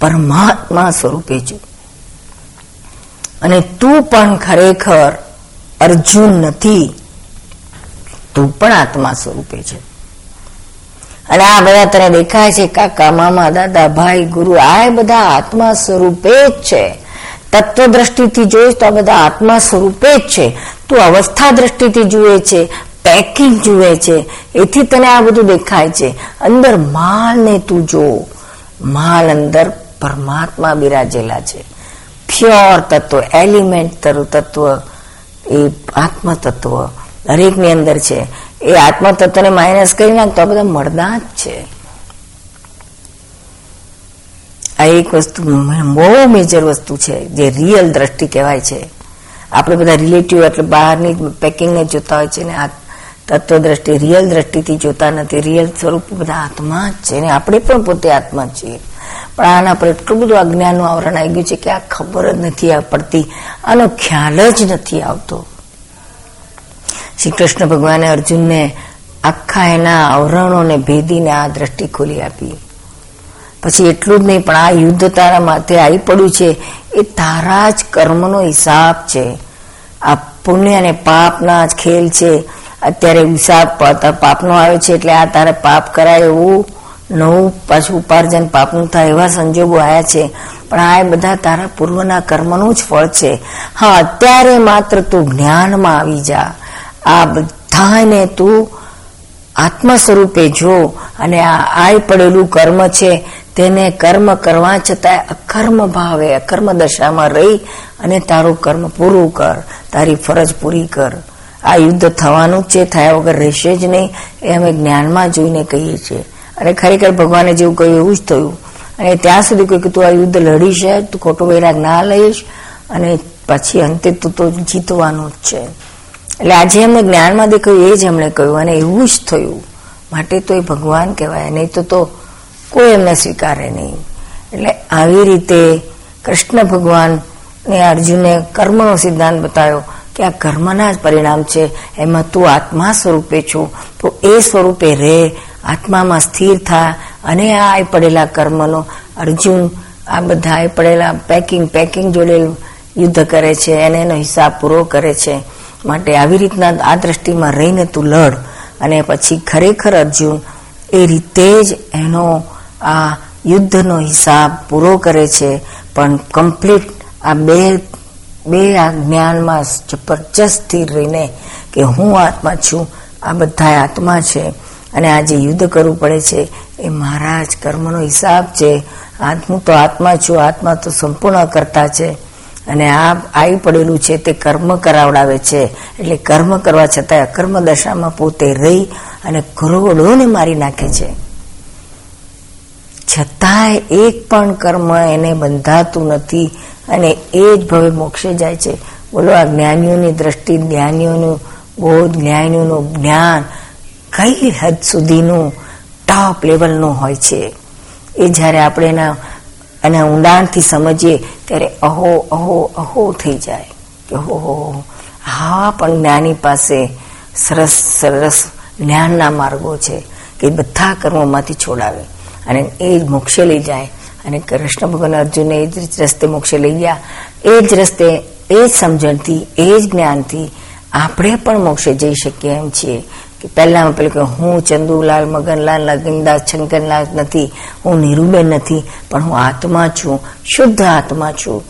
પરમાત્મા સ્વરૂપે છું. અને તું પણ ખરેખર અર્જુન નથી. તું પણ આત્મા સ્વરૂપે છે. અને આ બધા તને દેખાય છે, કાકા, મામા, દાદા, ભાઈ, ગુરુ, આ બધા આત્મા સ્વરૂપે જ છે. તત્વ દ્રષ્ટિથી જોઈશ તો આ બધા આત્મા સ્વરૂપે જ છે. તું અવસ્થા દ્રષ્ટિથી જુએ છે, પેકિંગ જુએ છે, એથી તને આ બધું દેખાય છે. અંદર માલ ને તું જો. માલ અંદર પરમાત્મા બિરાજેલા છે. પ્યોર તત્વ એલિમેન્ટ તત્વ, એ આત્મ તત્વ દરેકની અંદર છે. એ આત્મતત્વને માઇનસ કરી નાખ તો આ બધા મળદા જ છે. આ એક વસ્તુ બહુ મેજર વસ્તુ છે, જે રિયલ દ્રષ્ટિ કહેવાય છે. આપણે બધા રિલેટિવ એટલે બહારની પેકિંગને જોતા હોય છે ને આ તત્વ દ્રષ્ટિ રિયલ દ્રષ્ટિથી જોતા નથી. રિયલ સ્વરૂપ બધા આત્મા જ છે ને આપણે પણ પોતે આત્મા છીએ. પણ આના પર એટલું બધું અજ્ઞાનનું આવરણ આવી ગયું છે કે આ ખબર જ નથી પડતી. આનો ખ્યાલ જ નથી આવતો. શ્રી કૃષ્ણ ભગવાને અર્જુનને આખા એના અવરણોને ભેદીને આ દ્રષ્ટિ ખોલી આપી. પછી એટલું જ નહીં, પણ આ યુદ્ધ તારા માથે આવી પડ્યું છે, એ તારા જ કર્મનો હિસાબ છે. આ પુણ્ય અને પાપના જ ખેલ છે. અત્યારે હિસાબ પાપનો આવ્યો છે, એટલે આ તારે પાપ કરાય એવું નવું પાછું ઉપાર્જન પાપનું થાય એવા સંજોગો આવ્યા છે. પણ આ બધા તારા પૂર્વના કર્મનું જ ફળ છે. હા, અત્યારે માત્ર તું જ્ઞાનમાં આવી જા. આ બધાને તું આત્મ સ્વરૂપે જો અને આ આય પડેલું કર્મ છે, તેને કર્મ કરવા છતાં અકર્મ ભાવે, અકર્મ દશામાં રહી અને તારું કર્મ પૂરું કર, તારી ફરજ પૂરી કર. આ યુદ્ધ થવાનું છે, થયા વગર રહેશે જ નહીં, એ અમે જ્ઞાનમાં જોઈને કહીએ છીએ. અને ખરેખર ભગવાને જેવું કહ્યું, એવું જ થયું. અને ત્યાં સુધી કહ્યું કે તું આ યુદ્ધ લડીશ તું ખોટો વૈરાગ ના લઈશ, અને પછી અંતે તું તો જીતવાનું જ છે. એટલે આજે એમને જ્ઞાનમાં દેખાયું એ જ એમણે કહ્યું અને એવું જ થયું. માટે તો એ ભગવાન કહેવાય, નહીં તો તો કોઈ એમને સ્વીકારે નહીં. એટલે આવી રીતે કૃષ્ણ ભગવાન ને અર્જુને કર્મનો સિદ્ધાંત બતાવ્યો કે આ કર્મના જ પરિણામ છે. એમાં તું આત્મા સ્વરૂપે છું. તો એ સ્વરૂપે રહે આત્મામાં સ્થિર થા અને આ આઈ પડેલા કર્મનો. અર્જુન આ બધા એ પડેલા પેકિંગ પેકિંગ જોડેલ યુદ્ધ કરે છે, એને એનો હિસાબ પૂરો કરે છે. માટે આવી રીતના આ દ્રષ્ટિમાં રહીને તું લડ અને પછી ખરેખર અર્જુન એ રીતે જ એનો આ યુદ્ધનો હિસાબ પૂરો કરે છે. પણ કમ્પ્લીટ આ બે બે આ જ્ઞાનમાં જબરજસ્ત સ્થિર રહીને કે હું આત્મા છું, આ બધા આત્મા છે અને આ જે યુદ્ધ કરવું પડે છે એ મારા જ કર્મનો હિસાબ છે. હું તો આત્મા છું, આત્મા તો સંપૂર્ણ કરતા છે. અને આ આવી પડેલું છે તે કર્મ કરાવડાવે છે. એટલે કર્મ કરવા છતાં અકર્મ દશામાં પોતે રહી અને કરોડોને મારી નાખે છે. છતાંય એક પણ કર્મ એને બંધાતું નથી અને એ જ ભવે મોક્ષે જાય છે. બોલો, આ જ્ઞાનીઓની દ્રષ્ટિ, જ્ઞાનીઓનું બોધ, જ્ઞાનીઓનું જ્ઞાન કઈ હદ સુધીનું ટોપ લેવલનું હોય છે? એ જ્યારે આપણે એના અને ઊંડાણથી સમજીએ ત્યારે અહો અહો અહો થઈ જાય કે હો. હા, પણ જ્ઞાની પાસે સરસ સરસ જ્ઞાનના માર્ગો છે કે બધા કર્મોમાંથી છોડાવે. અને એ જ મોક્ષે લઈ જાય. અને કૃષ્ણ ભગવાન અર્જુનને એ જ રસ્તે મોક્ષે લઈ ગયા. એ જ રસ્તે, એ જ સમજણથી, એ જ જ્ઞાનથી આપણે પણ મોક્ષે જઈ શકીએ એમ છીએ. કે પહેલામાં પેલું કે હું ચંદુલાલ, મગનલાલ લગનદાસ શંકરલાલ નથી, હું નીરુબેન નથી, પણ હું આત્મા છું, શુદ્ધ આત્મા છું.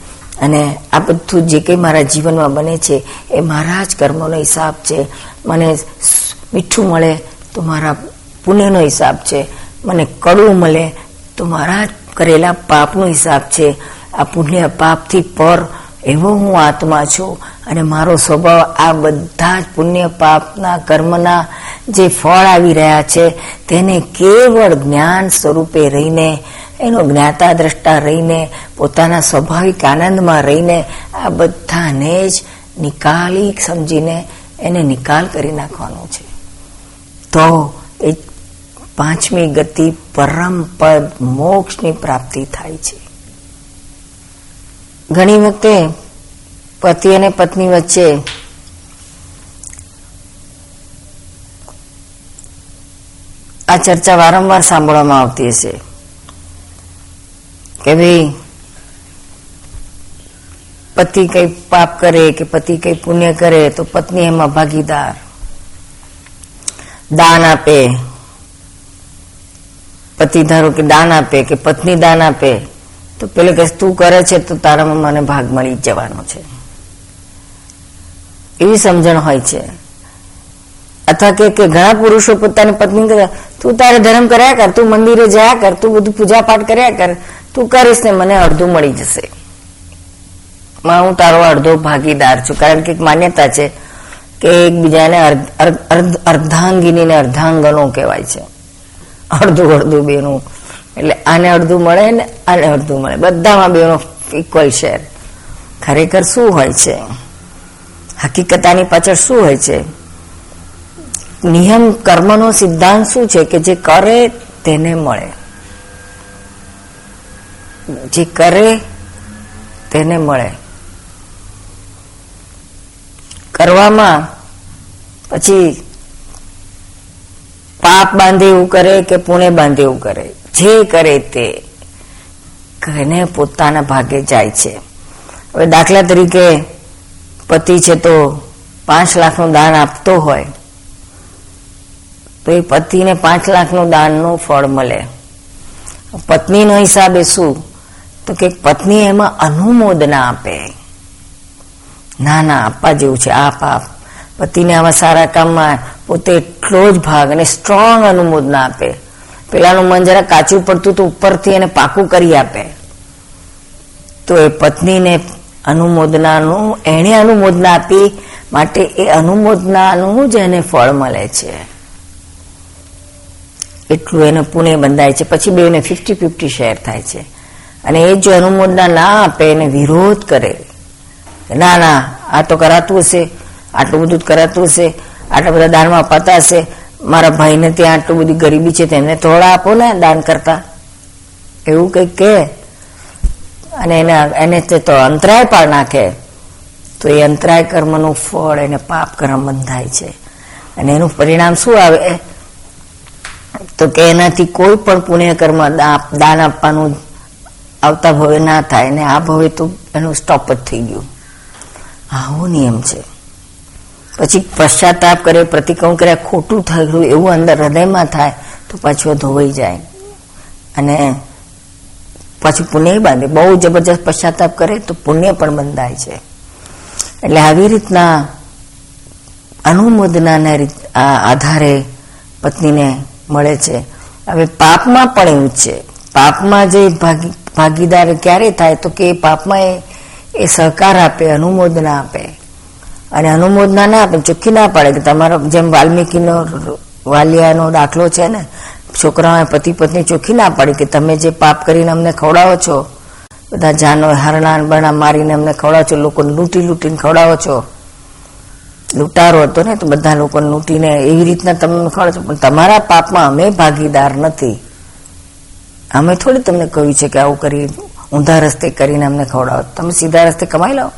અને આ બધું જે કંઈ મારા જીવનમાં બને છે, એ મારા જ કર્મોનો હિસાબ છે. મને મીઠું મળે તો મારા પુણ્યનો હિસાબ છે. મને કડવું મળે તો મારા કરેલા પાપનો હિસાબ છે. આ પુણ્ય પાપથી પર એવો હું આત્મા છું. અને મારો સ્વભાવ આ બધા જ પુણ્ય પાપના કર્મના જે ફળ આવી રહ્યા છે, તેને કેવળ જ્ઞાન સ્વરૂપે રહીને, એનો જ્ઞાતા દ્રષ્ટા રહીને, પોતાના સ્વાભાવિક આનંદમાં રહીને, આ બધાને જ નિકાલી સમજીને એને નિકાલ કરી નાખવાનો છે. તો એ પાંચમી ગતિ પરમ પદ મોક્ષની પ્રાપ્તિ થાય છે. ઘણી વખતે પતિ અને પત્ની વચ્ચે આ ચર્ચા વારંવાર સાંભળવામાં આવતી હશે. કે ભાઈ, પતિ કઈ પાપ કરે કે પતિ કઈ પુણ્ય કરે તો પત્ની એમાં ભાગીદાર. દાન આપે. પતિ ધારો કે દાન આપે કે પત્ની દાન આપે, તો પેલે કે તું કરે છે તો તારામાં મને ભાગ મળી જવાનો છે. એવી સમજણ હોય છે. અથવા કે ઘણા પુરુષો પોતાની પત્ની તું તારે ધર્મ કર્યા કર, તું મંદિરે જયા કર, તું બધું પૂજા પાઠ કર્યા કર, તું કરીશ ને મને અડધું મળી જશે. હું તારો અડધો ભાગીદાર છું, કારણ કે એક માન્યતા છે કે એકબીજાને અર્ધાંગીની અર્ધાંગનો કહેવાય છે. અડધું અડધું બેનું. એટલે આને અડધું મળે ને આને અડધું મળે. બધામાં બેનો ઇક્વલ શેર ખરેખર શું હોય છે? હકીકતાની પાછળ શું હોય છે? નિયમ કર્મનો સિદ્ધાંત શું છે કે જે કરે તેને મળે? જે કરે તેને મળે. કરવામાં પછી પાપ બાંધે એવું કરે કે પુણે બાંધે એવું કરે? જે કરે તે એને પોતાના ભાગે જાય છે. હવે દાખલા તરીકે પતિ છે તો પાંચ લાખનું દાન આપતો હોય. તો એ પતિને પાંચ લાખનું દાનનું ફળ મળે. પત્નીનો હિસાબે શું? તો કે પત્ની એમાં અનુમોદના આપે. ના ના, આપવા જેવું છે. આપ આપ. પતિને આવા સારા કામમાં પોતે એટલો જ ભાગ અને સ્ટ્રોંગ અનુમોદના આપે. પેલાનું મન જરા કાચું પડતું તો, ઉપરથી એને પાકું કરી આપે. તો એ પત્નીને અનુમોદનાનું એણે અનુમોદના આપી, માટે એ અનુમોદનાનું જ એને ફળ મળે છે. એટલું એને પુણે બંધાય છે. પછી બેને ફિફ્ટી ફિફ્ટી શેર થાય છે. અને એ જો અનુમોદના ના આપે, એને વિરોધ કરે. ના ના, આ તો કરાતું હશે, આટલું બધું કરાતું હશે, આટલા બધા દાનમાં અપાતા હશે, મારા ભાઈને ત્યાં આટલું બધી ગરીબી છે, તેમને થોડા આપો ને દાન કરતા. એવું કંઈક કે અને એને એને તે તો અંતરાય પણ નાખે. તો એ અંતરાય કર્મનું ફળ, એને પાપ કર્મ બંધાય છે. અને એનું પરિણામ શું આવે? તો કે એનાથી કોઈ પણ પુણ્ય કર્મ દાન આપવાનું આવતા ભવે ના થાય ને આ ભવે તો એનું સ્ટોપ જ થઈ ગયું. આવો નિયમ છે. પછી પશ્ચાતાપ કરે પ્રતિક્રમ કરે ખોટું થયું એવું અંદર હૃદયમાં થાય, તો પાછું ધોવાઈ જાય. અને પાછું પુણ્ય બાંધે. બહુ જબરજસ્ત પશ્ચાતાપ કરે તો પુણ્ય પણ બંધાય છે. એટલે આવી રીતના અનુમોદનાના આધારે પત્નીને મળે છે. હવે પાપમાં પણ એવું છે. પાપમાં જે ભાગીદાર ક્યારે થાય તો કે પાપમાં એ એ સહકાર આપે, અનુમોદના આપે. અને અનુમોદના ના આપે, ચોખ્ખી ના પાડે કે તમારો, જેમ વાલ્મીકીનો વાલિયાનો દાખલો છે ને, છોકરાઓએ પતિ પત્ની ચોખ્ખી ના પાડી કે તમે જે પાપ કરીને અમને ખવડાવો છો, બધા જાનો હરણા બરણા મારીને અમને ખવડાવો છો, લોકોને લૂંટી લૂંટીને ખવડાવો છો લૂંટારો હતો ને, તો બધા લોકોને લૂંટીને એવી રીતના તમને ખવડાવો છે. પણ તમારા પાપમાં અમે ભાગીદાર નથી. અમે થોડી તમને કહ્યું છે કે આવું કરી, ઊંધા રસ્તે કરીને અમને ખવડાવો. તમે સીધા રસ્તે કમાઈ લો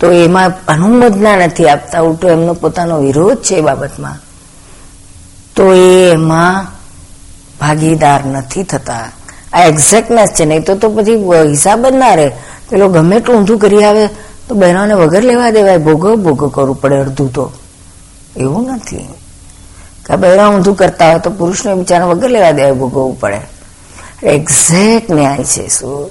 તો એમાં અનુમોદના નથી આપતા, ઉલટો એમનો પોતાનો વિરોધ છે એ બાબતમાં. તો એ એમાં ભાગીદાર નથી થતા. આ એક્ઝેક્ટનેસ છે, નહીં તો તો પછી હિસાબ જ ના રહે. પેલો ગમે એટલું ઊંધું કરી આવે તો બહેનોને વગર લેવા દેવાય ભોગવ ભોગવ કરવું પડે અડધું તો. એવું નથી. કે બહેરા ઊંધું કરતા હોય તો પુરુષને બિચારા વગર લેવા દેવાય, ભોગવવું પડે. એક્ઝેક્ટ ન્યાય છે, શું?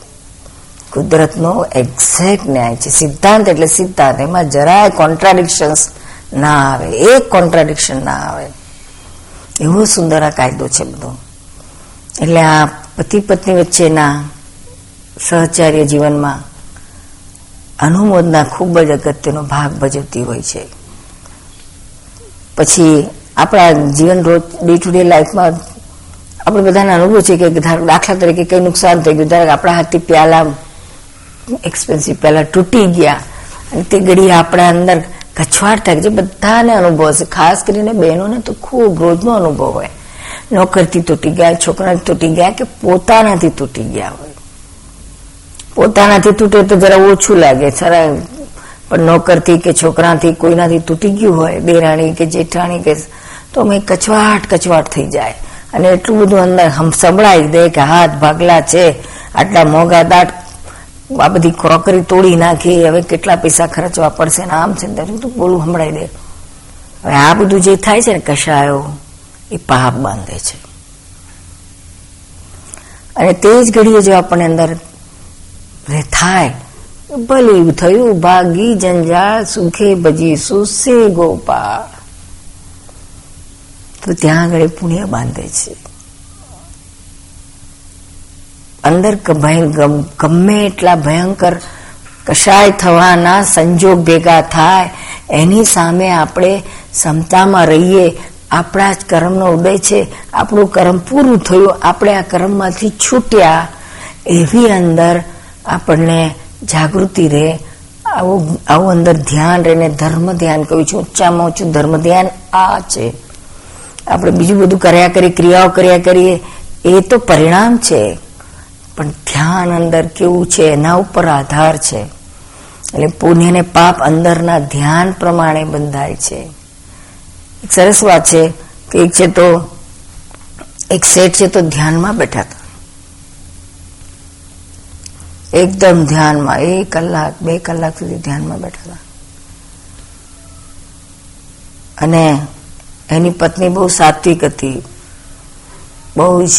કુદરતનો એક્ઝેક્ટ ન્યાય છે. સિદ્ધાંત એટલે સિદ્ધાંત. એમાં જરાય કોન્ટ્રાડિક્શન્સ ના આવે. એક કોન્ટ્રાડિક્શન ના આવે. એવો સુંદર આ કાયદો છે બધો. એટલે આ પતિ પત્ની વચ્ચેના સહચાર્ય જીવનમાં અનુમોદના ખૂબ જ અગત્યનો ભાગ ભજવતી હોય છે. પછી આપણા જીવન રોજ ડે ટુ ડે લાઈફમાં આપણે બધાને અનુભવ છે કે દાખલા તરીકે કઈ નુકસાન થઈ ગયું. ધારો આપણા હાથથી પ્યાલા એક્સપેન્સિવ પ્યાલા તૂટી ગયા અને તે ઘડી આપણા અંદર કછવાટ થાય છે. બધાને અનુભવ હશે. ખાસ કરીને બહેનોને તો ખૂબ રોજનો અનુભવ હોય. નોકરથી તૂટી ગયા, છોકરાથી તૂટી ગયા કે પોતાનાથી તૂટી ગયા હોય. પોતાનાથી તૂટે તો જરા ઓછું લાગે સરા પણ નોકરથી કે છોકરાથી કોઈનાથી તૂટી ગયું હોય દેરાણી કે જેઠાણી કે તો અમે કચવાટ કચવાટ થઈ જાય. અને એટલું બધું અંદર સંભળાઈ દે કે હાથ ભાગલા છે, આટલા મોંઘા દાટ, આ બધી ક્રોકરી તોડી નાખી, હવે કેટલા પૈસા ખર્ચવા પડશે ને આમ છે ને બધું બોલું સંભળાઈ દે. હવે આ બધું જે થાય છે ને કશાયો, એ પાપ બાંધે છે. અને તે જ ઘડીએ જો આપણને અંદર થાય. ભલે થયું, ભાગી, જંજાળ, સુખે ભજી સુસે ગોપાળ. તો ત્યાં આગળ પુણ્ય બાંધે છે. અંદર ગમે એટલા ભયંકર કશાય થવાના સંજોગ ભેગા થાય, એની સામે આપણે ક્ષમતામાં રહીએ, આપણા જ કર્મનો ઉદય છે, આપણું કર્મ પૂરું થયું, આપણે આ કર્મમાંથી છૂટ્યા, એવી અંદર આપણને જાગૃતિ રહે, આવું આવું અંદર ધ્યાન રહીને ધર્મ ધ્યાન કહ્યું છું ઊંચામાં ઊંચું ધર્મ ધ્યાન આ છે. આપણે બીજું બધું કર્યા કરીએ, ક્રિયાઓ કર્યા કરીએ, એ તો પરિણામ છે. પણ ધ્યાન અંદર કેવું છે, એના ઉપર આધાર છે. એટલે પુણ્ય ને પાપ અંદરના ધ્યાન પ્રમાણે બંધાય છે. એક સરસ વાત છે કે એક છે તો, એક શેઠ છે તો ધ્યાનમાં બેઠા હતા. એકદમ ધ્યાનમાં એક કલાક, બે કલાક સુધી ધ્યાનમાં બેઠા અને એની પત્ની બહુ સાત્વિક હતી. બહુ જ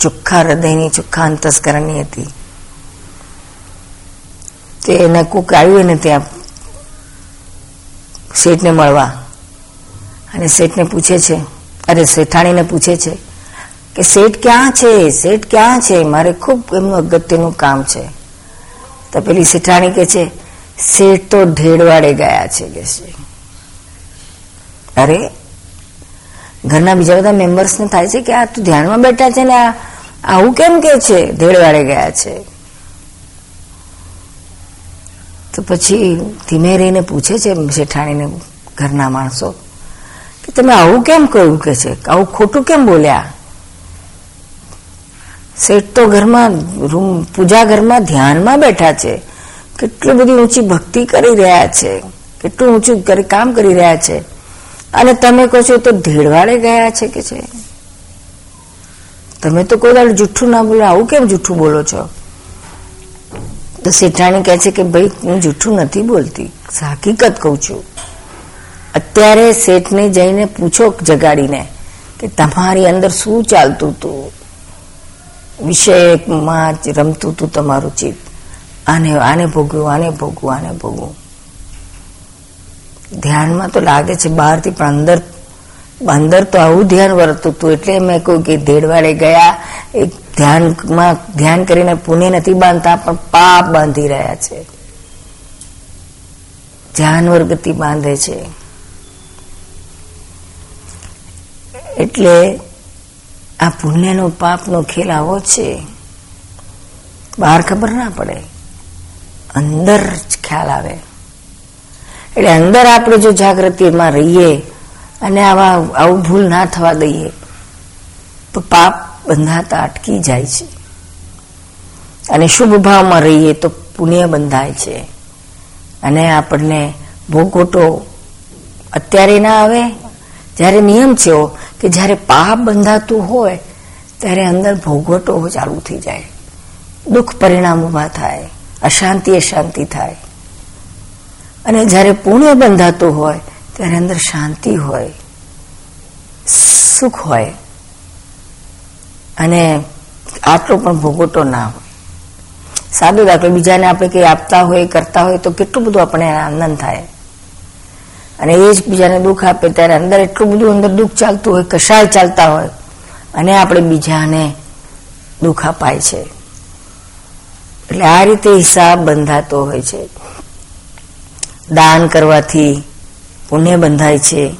ચોખ્ખા હૃદયની, ચોખ્ખા અંતસ્કરણની હતી. તે એને કુક આવ્યું ને ત્યાં શેઠને મળવા. અને શેઠને પૂછે છે, અરે શેઠાણીને પૂછે છે કે શેઠ ક્યાં છે? શેઠ ક્યાં છે? મારે ખૂબ એમનું અગત્યનું કામ છે. તો પેલી શેઠાણી કે છે, શેઠ તો ઢેડવાડે ગયા છે, કે છે. અરે, ઘરના બીજા બધા મેમ્બર્સને થાય છે કે આ તું ધ્યાનમાં બેઠા છે ને આવું કેમ કે છે? ઢેડવાડે ગયા છે. તો પછી ધીમે રહીને પૂછે છે શેઠાણીને ઘરના માણસો કે, તમે આવું કેમ કહ્યું કે છે? આવું ખોટું કેમ બોલ્યા? શેઠ તો ઘરમાં રૂમ, પૂજા ઘરમાં ધ્યાનમાં બેઠા છે. કેટલી બધી ઊંચી ભક્તિ કરી રહ્યા છે. કેટલું ઊંચું કામ કરી રહ્યા છે. અને તમે કહો છો તો ધેડવાડે ગયા છે કે છે? તમે તો કોઈ દાડ જૂઠું ના બોલો, આવું કેમ જુઠ્ઠું બોલો છો? તો શેઠાણી કહે છે કે ભાઈ, હું જુઠ્ઠું નથી બોલતી. હકીકત કહું છું. અત્યારે શેઠને જઈને પૂછો જગાડીને કે તમારી અંદર શું ચાલતું હતું? વિષયમાં રમતું હતું તમારું ચિત્ત. આને આને ભોગવું આને ભોગવું આને ભોગવું. ધ્યાનમાં તો લાગે છે બહારથી પણ અંદર અંદર તો આવું ધ્યાન વર્તું હતું. એટલે મેં કહ્યું કે ધેડવાડે ગયા, એક ધ્યાનમાં, ધ્યાન કરીને પુણ્ય નથી બાંધતા, પણ પાપ બાંધી રહ્યા છે. જાનવર ગતિ બાંધે છે. એટલે આ પુણ્યનો પાપનો ખેલ આવો છે. બહાર ખબર ના પડે. અંદર જ ખ્યાલ આવે. એટલે અંદર આપણે જો જાગૃતિમાં રહીએ અને આવા, આવું ભૂલ ના થવા દઈએ, તો પાપ બંધાતા અટકી જાય છે. અને શુભ ભાવમાં રહીએ તો પુણ્ય બંધાય છે. અને આપણને ભોગોટો અત્યારે ના આવે જ્યારે નિયમ છે કે જ્યારે પાપ બંધાતું હોય, ત્યારે અંદર ભોગવટો ચાલુ થઈ જાય. દુઃખ પરિણામ ઊભા થાય, અશાંતિ અશાંતિ થાય. અને જ્યારે પુણ્ય બંધાતું હોય, ત્યારે અંદર શાંતિ હોય, સુખ હોય. અને આટલો પણ ભોગવટો ના હોય. સાદો દાખલો, બીજાને આપણે કંઈ આપતા હોય, કરતા હોય, તો કેટલું બધું આપણે આનંદ થાય. અને એ જ બીજાને દુઃખ આપે ત્યારે અંદર એટલું બધું અંદર દુઃખ ચાલતું હોય, કશાય ચાલતા હોય, અને આપણે બીજાને દુઃખ અપાય છે. એટલે આ રીતે હિસાબ બંધાતો હોય છે. દાન કરવાથી પુણ્ય બંધાય છે.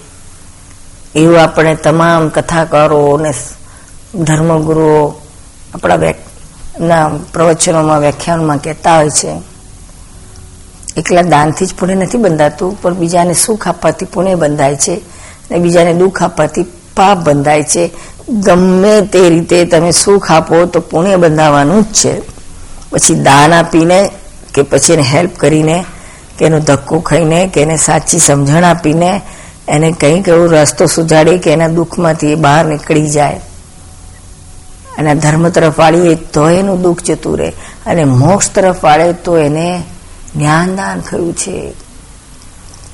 એવું આપણે તમામ કથાકારો અને ધર્મગુરુઓ આપણા પ્રવચનોમાં, વ્યાખ્યાનમાં કહેતા હોય છે. એકલા દાનથી જ પુણ્ય નથી બંધાતું, પણ બીજાને સુખ આપવાથી પુણ્ય બંધાય છે અને બીજાને દુઃખ આપવાથી પાપ બંધાય છે. ગમે તે રીતે તમે સુખ આપો તો પુણ્ય બંધાવાનું જ છે. પછી દાન આપીને કે પછી એને હેલ્પ કરીને કે એનો ધક્કો ખાઈને કે એને સાચી સમજણ આપીને એને કંઈક એવો રસ્તો સુજાડી કે એના દુઃખમાંથી એ બહાર નીકળી જાય. અને ધર્મ તરફ વાળીએ તો એનું દુઃખ જતું રહે. અને મોક્ષ તરફ વાળે તો એને જ્ઞાનદાન થયું છે.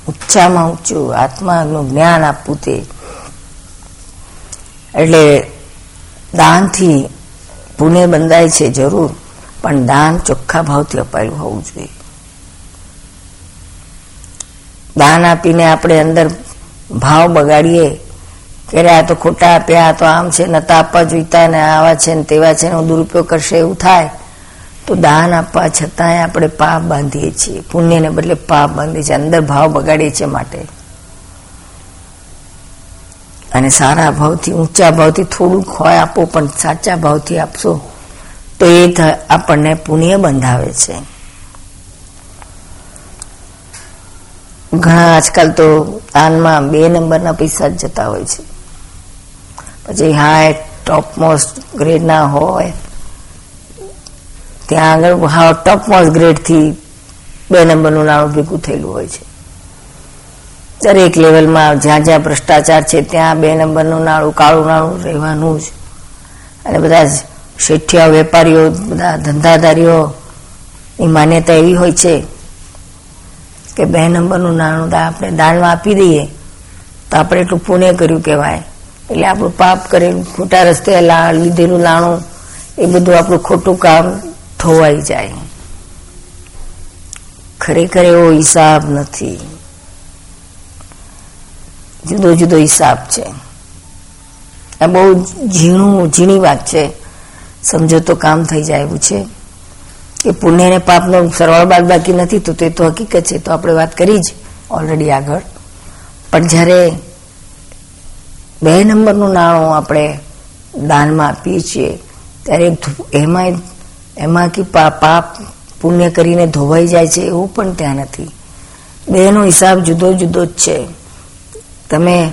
ઊંચામાં ઊંચું આત્માનું જ્ઞાન આપવું તે. એટલે દાનથી પુણે બંધાય છે જરૂર, પણ દાન ચોખ્ખા ભાવથી અપાયું હોવું જોઈએ. દાન આપીને આપણે અંદર ભાવ બગાડીએ કે આ તો ખોટા આપ્યા તો આમ છે નતા આપવા જોઈતા ને આવા છે ને તેવા છે ને દુરુપયોગ કરશે એવું થાય તો દાન આપવા છતાંય આપણે પાપ બાંધીએ છીએ. પુણ્યને બદલે પાપ બાંધીએ છીએ. અંદર ભાવ બગાડીએ છીએ માટે. અને સારા ભાવથી, ઊંચા ભાવથી થોડુંક હોય આપો, પણ સાચા ભાવથી આપશો, તો એ આપણને પુણ્ય બંધાવે છે. ઘણા આજકાલ તો દાનમાં બે નંબરના પૈસા જ જતા હોય છે. પછી હાય ટોપ મોસ્ટ ગ્રેડના હોય ત્યાં આગળ હા ટોપ મોસ્ટ ગ્રેડથી બે નંબરનું નાણું ભેગું થયેલું હોય છે. દરેક લેવલમાં જ્યાં જ્યાં ભ્રષ્ટાચાર છે, ત્યાં બે નંબરનું નાણું, કાળું નાણું રહેવાનું જ. અને બધા શેઠિયા વેપારીઓ, બધા ધંધાધારીઓ ની માન્યતા એવી હોય છે કે બે નંબરનું નાણું આપણે દાનમાં આપી દઈએ, તો આપણે એટલું પુણ્ય કર્યું કહેવાય. એટલે આપણું પાપ કરેલું, ખોટા રસ્તે લીધેલું નાણું, એ બધું આપણું ખોટું કામ ધોવાઈ જાય. ખરેખર એવો હિસાબ નથી. જુદો જુદો હિસાબ છે. આ બહુ ઝીણું, ઝીણી વાત છે. સમજો તો કામ થઈ જાય એવું છે. કે પુણ્ય ને પાપનો સરવાળ બાદ બાકી નથી, તો તે તો હકીકત છે. તો આપણે વાત કરી જ ઓલરેડી આગળ. પણ જ્યારે બે નંબરનું નાણું આપણે દાનમાં આપીએ છીએ, ત્યારે એમાં એમાં કે પાપ પુણ્ય કરીને ધોવાઈ જાય છે એવું પણ ત્યાં નથી. બેનો હિસાબ જુદો જુદો જ છે. તમે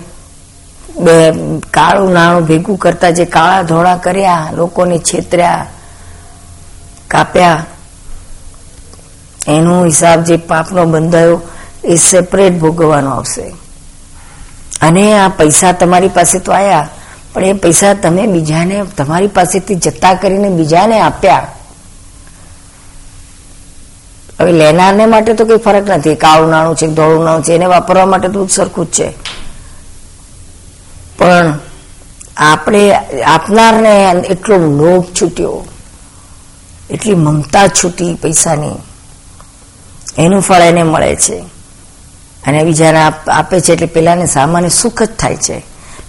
બે કાળું નાણું ભેગું કરતા જે કાળા ધોળા કર્યા, લોકોને છેતર્યા, કાપ્યા, એનો હિસાબ જે પાપનો બંધાયો એ સેપરેટ ભોગવવાનો આવશે. અને આ પૈસા તમારી પાસે તો આવ્યા પણ એ પૈસા તમે બીજાને, તમારી પાસેથી જતા કરીને બીજાને આપ્યા. હવે લેનારને માટે તો કઈ ફરક નથી. કાળું નાણું છે, ધોળું નાણું છે, એને વાપરવા માટે તો સરખું જ છે. પણ આપણે આપનારને એટલો લોભ છૂટ્યો, એટલી મમતા છૂટી પૈસાની. એનું ફળ એને મળે છે. અને બીજાને આપે છે એટલે પેલાને સામાન્ય સુખ જ થાય છે.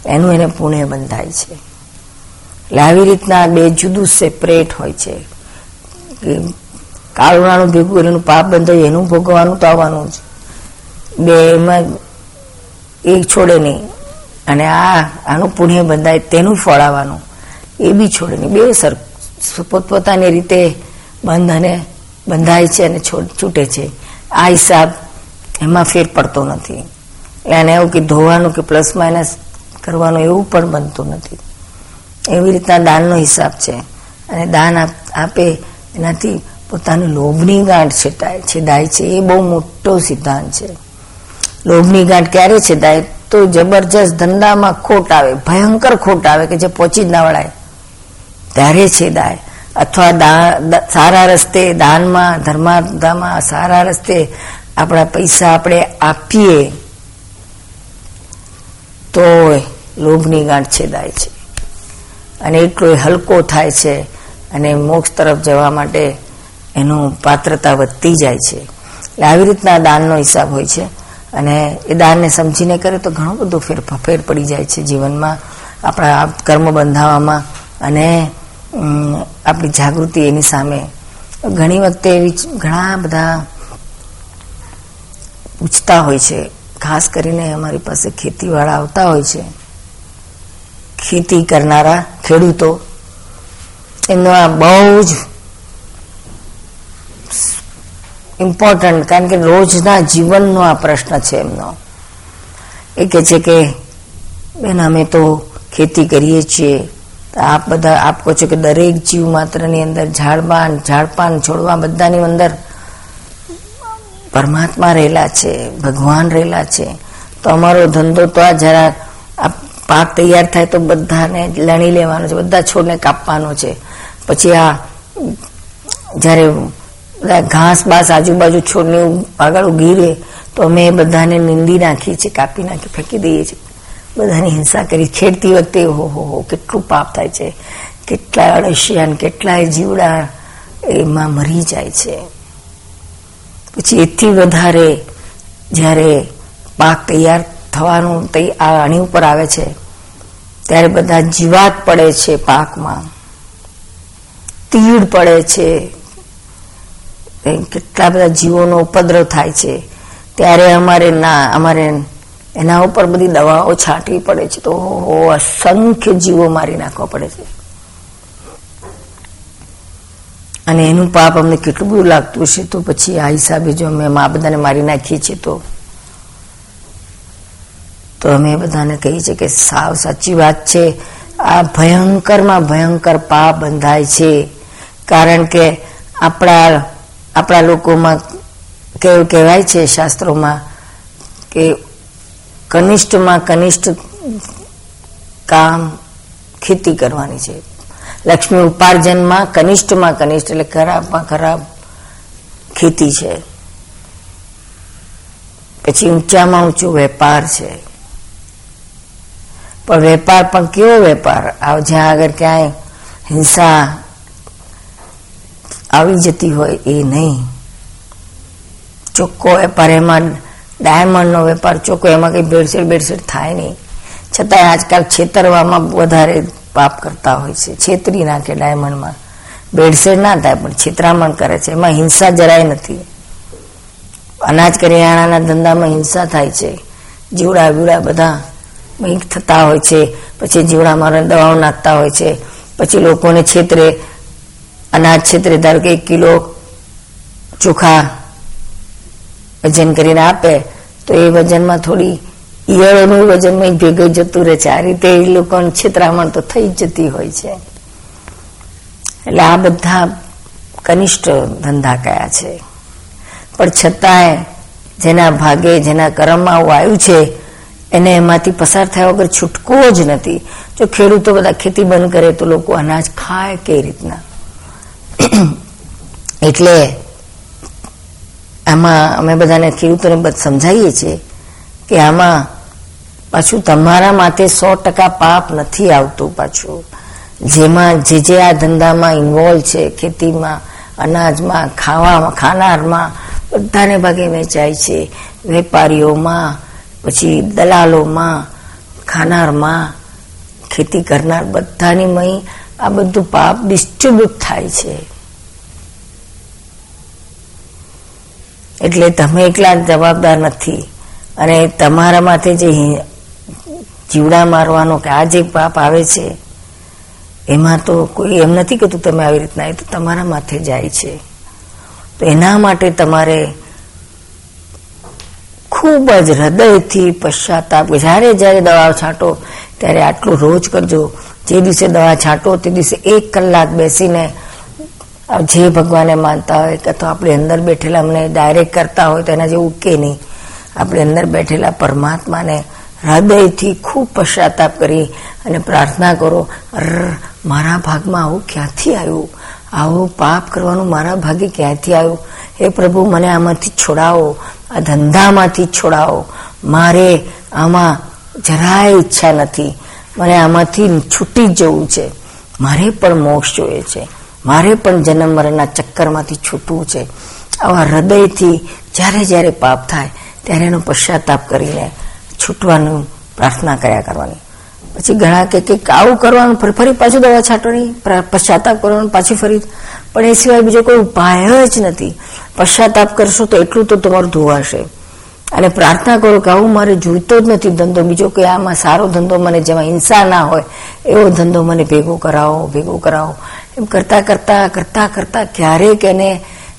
એનું એને પુણ્ય બંધાય છે. એટલે આવી રીતના બે જુદું સેપરેટ હોય છે. કાળું નાણું ભેગું એનું પાપ બંધાય, એનું ભોગવવાનું આવવાનું જ. બે એમાં એક છોડે નહીં. અને આ, આનું પુણ્ય બંધાય, તેનું ફળ આવવાનું. એ બી છોડે નહીં. બે સર, પોતપોતાની રીતે બંધ અને બંધાય છે અને છૂટે છે. આ હિસાબ એમાં ફેર પડતો નથી. એને એવું કે ધોવાનું કે પ્લસ માઇનસ કરવાનું એવું પણ બનતું નથી. એવી રીતના દાનનો હિસાબ છે. અને દાન આપે એનાથી પોતાની લોભની ગાંઠ છેટાય છેદાય છે, એ બહુ મોટો સિદ્ધાંત છે. લોભની ગાંઠ ક્યારે છેદાય તો જબરજસ્ત ધંધામાં ખોટ આવે, ભયંકર ખોટ આવે કે જે પહોંચી જ ના વળાય. ત્યારે છેદાય અથવા સારા રસ્તે, દાનમાં ધર્માધામાં સારા રસ્તે આપણા પૈસા આપણે આપીએ તો લોભની ગાંઠ છેદાય છે. અને એટલો હલકો થાય છે અને મોક્ષ તરફ જવા માટે એનું પાત્રતા વધતી જાય છે. એટલે આવી રીતના દાનનો હિસાબ હોય છે. અને એ દાનને સમજીને કરે તો ઘણો બધો ફેર ફેર પડી જાય છે જીવનમાં, આપણા કર્મ બંધાવામાં અને આપણી જાગૃતિ એની સામે. ઘણી વખતે એવી ઘણા બધા પૂછતા હોય છે. ખાસ કરીને અમારી પાસે ખેતીવાળા આવતા હોય છે. ખેતી કરનારા ખેડૂતો. એમનો આ બહુ જ ઇમ્પોર્ટન્ટ કારણ કે રોજના જીવનનો આ પ્રશ્ન છે એમનો. એ કે છે કે, બેન, અમે તો ખેતી કરીએ છીએ. આપ બધા, આપ કહો છો કે દરેક જીવ માત્રની અંદર ઝાડપાન ઝાડપાન છોડવા બધાની અંદર પરમાત્મા રહેલા છે, ભગવાન રહેલા છે. તો અમારો ધંધો તો આ જરા, આ પાક તૈયાર થાય તો બધાને લણી લેવાનો છે, બધા છોડને કાપવાનો છે. પછી આ જ્યારે ઘાસ બાસ આજુબાજુ છોડને આગળ ઉગી રહે, તો અમે બધાને નિંદી નાખીએ છીએ, કાપી નાખી ફેંકી દઈએ છીએ. બધાની હિંસા કરી. છેડતી વખતે, હો હો હો, કેટલું પાપ થાય છે. કેટલાય અળસિયાન, કેટલાય જીવડા એમાં મરી જાય છે. પછી એથી વધારે જ્યારે પાક તૈયાર થવાનું આણી ઉપર આવે છે, ત્યારે બધા જીવાત પડે છે પાકમાં. તીડ પડે છે. કેટલા બધા જીવોનો ઉપદ્રવ થાય છે. ત્યારે અમારે ના, અમારે એના ઉપર બધી દવાઓ છાંટવી પડે છે. તો અસંખ્ય જીવો મારી નાખવા પડે છે. અને એનું પાપ અમને કેટલું બધું લાગતું હશે. તો પછી આ હિસાબે જો અમે આ બધાને મારી નાખીએ છીએ તો. તો અમે બધાને કહીએ છીએ કે સાવ સાચી વાત છે. આ ભયંકરમાં ભયંકર પાપ બંધાય છે. કારણ કે આપણા આપણા લોકોમાં કેવું કહેવાય છે શાસ્ત્રોમાં કે કનિષ્ઠમાં કનિષ્ઠ કામ ખેતી કરવાની છે. લક્ષ્મી ઉપાર્જનમાં કનિષ્ઠમાં કનિષ્ઠ એટલે ખરાબમાં ખરાબ ખેતી છે. પછી ઊંચામાં ઊંચું વેપાર છે. પણ વેપાર પણ કેવો વેપાર? જ્યાં આગળ ક્યાંય હિંસા આવી જતી હોય એ નહીં. ચોખ્ખો વેપાર એમાં, ડાયમંડનો વેપાર ચોખ્ખો, એમાં કઈ ભેળસેળ બેડસેડ થાય નહીં. છતાંય આજકાલ છેતરવામાં વધારે પાપ કરતા હોય છે. છેતરી નાખે ડાયમંડમાં. બેડસેડ ના થાય, પણ છેતરામણ કરે છે. એમાં હિંસા જરાય નથી. અનાજ કરિયાણાના ધંધામાં હિંસા થાય છે. જીવડા બીવડા બધા મિંક થતા હોય છે. પછી જીવડામાં દવાઓ નાખતા હોય છે. પછી લોકોને છેતરે. અનાજ છેતરે ધારો કે એક કિલો ચોખા વજન કરીને આપે, તો એ વજનમાં થોડી ઈયળોનું વજનમાં ભેગું જતું રહે છે. આ રીતે એ લોકોને છેતરામણ તો થઈ જતી હોય છે. એટલે આ બધા કનિષ્ઠ ધંધા કયા છે. પણ છતાંય જેના ભાગે, જેના કર્મમાં આવું આવ્યું છે, એને એમાંથી પસાર થયા વગર છૂટકો જ નથી. જો ખેડૂતો બધા ખેતી બંધ કરે તો લોકો અનાજ ખાય કઈ રીતના? એટલે આમાં અમે બધાને ખેડૂતોને સમજાવીએ છીએ કે આમાં પાછું તમારા માટે સો ટકા પાપ નથી આવતું પાછું. જેમાં જે જે આ ધંધામાં ઇન્વોલ્વ છે, ખેતીમાં, અનાજમાં, ખાવામાં, ખાનારમાં, બધાને ભાગે વેચાય છે. વેપારીઓમાં, પછી દલાલોમાં, ખાનારમાં, ખેતી કરનાર બધાની મય આ બધું પાપ ડિસ્ટ્રીબ્યુટ થાય છે. એટલે તમે એકલા જવાબદાર નથી. અને તમારા માથે જે જીવડા મારવાનો કે આ જે પાપ આવે છે, એમાં તો કોઈ એમ નથી કહેતું તમે આવી રીતના તો તમારા માથે જાય છે. તો એના માટે તમારે ખૂબ જ હૃદયથી પશ્ચાતાપ. જ્યારે જ્યારે દવા છાંટો, ત્યારે આટલું રોજ કરજો. જે દિવસે દવા છાંટો, તે દિવસે એક કલાક બેસીને જે ભગવાને માનતા હોય કે તો આપણે અંદર બેઠેલા અમને ડાયરેક્ટ કરતા હોય તો એના જેવું કે નહીં. આપણે અંદર બેઠેલા પરમાત્માને હૃદયથી ખૂબ પશ્ચાતાપ કરી અને પ્રાર્થના કરો મારા ભાગમાં આવું ક્યાંથી આવ્યું? આવું પાપ કરવાનું મારા ભાગે ક્યાંથી આવ્યું? હે પ્રભુ, મને આમાંથી છોડાવો, આ ધંધામાંથી છોડાવો. મારે આમાં જરાય ઈચ્છા નથી. મને આમાંથી છૂટી જવું છે. મારે પણ મોક્ષ જોઈએ છે. મારે પણ જન્મ મરણના ચક્કરમાંથી છૂટવું છે. આવા હૃદયથી જ્યારે જ્યારે પાપ થાય, ત્યારે એનો પશ્ચાતાપ કરીને છૂટવાનું પ્રાર્થના કર્યા કરવાની. પછી ઘણા કે આવું કરવાનું, ફરી પાછું દવા છાંટવાની પશ્ચાતાપ કરવાનું, પાછી ફરી. પણ એ સિવાય બીજો કોઈ ઉપાય જ નથી. પશ્ચાતાપ કરશો તો એટલું તો તમારું ધોવાશે. અને પ્રાર્થના કરો કે આવું મારે જોઈતો જ નથી ધંધો. બીજો કે આમાં સારો ધંધો મને જેમાં હિંસા ના હોય, એવો ધંધો મને ભેગો કરાવો ભેગો કરાવો. એમ કરતા કરતા કરતા કરતા ક્યારેક એને,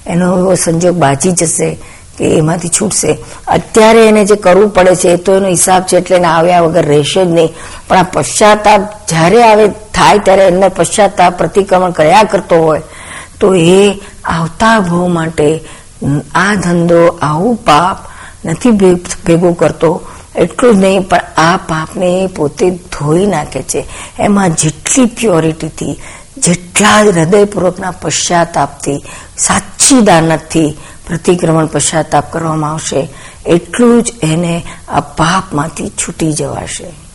એનો એવો સંજોગ બાજી જશે કે એમાંથી છૂટશે. અત્યારે એને જે કરવું પડે છે, એ તો એનો હિસાબ છે એટલે એને આવ્યા વગર રહેશે જ નહીં. પણ આ પશ્ચાતાપ જ્યારે આવે થાય ત્યારે એમને પશ્ચાતાપ પ્રતિક્રમણ કર્યા કરતો હોય, તો એ આવતા ભાવ માટે આ ધંધો આવું પાપ નથી ભેગું કરતો. એટલું જ નહીં, પણ આ પાપને પોતે ધોઈ નાખે છે. એમાં જેટલી પ્યોરિટીથી જેટલા હૃદયપૂર્વકના પશ્ચાતાપથી, સાચી દાનતથી પ્રતિક્રમણ પશ્ચાતાપ કરવામાં આવશે, એટલું જ એને આ પાપમાંથી છૂટી જવાશે.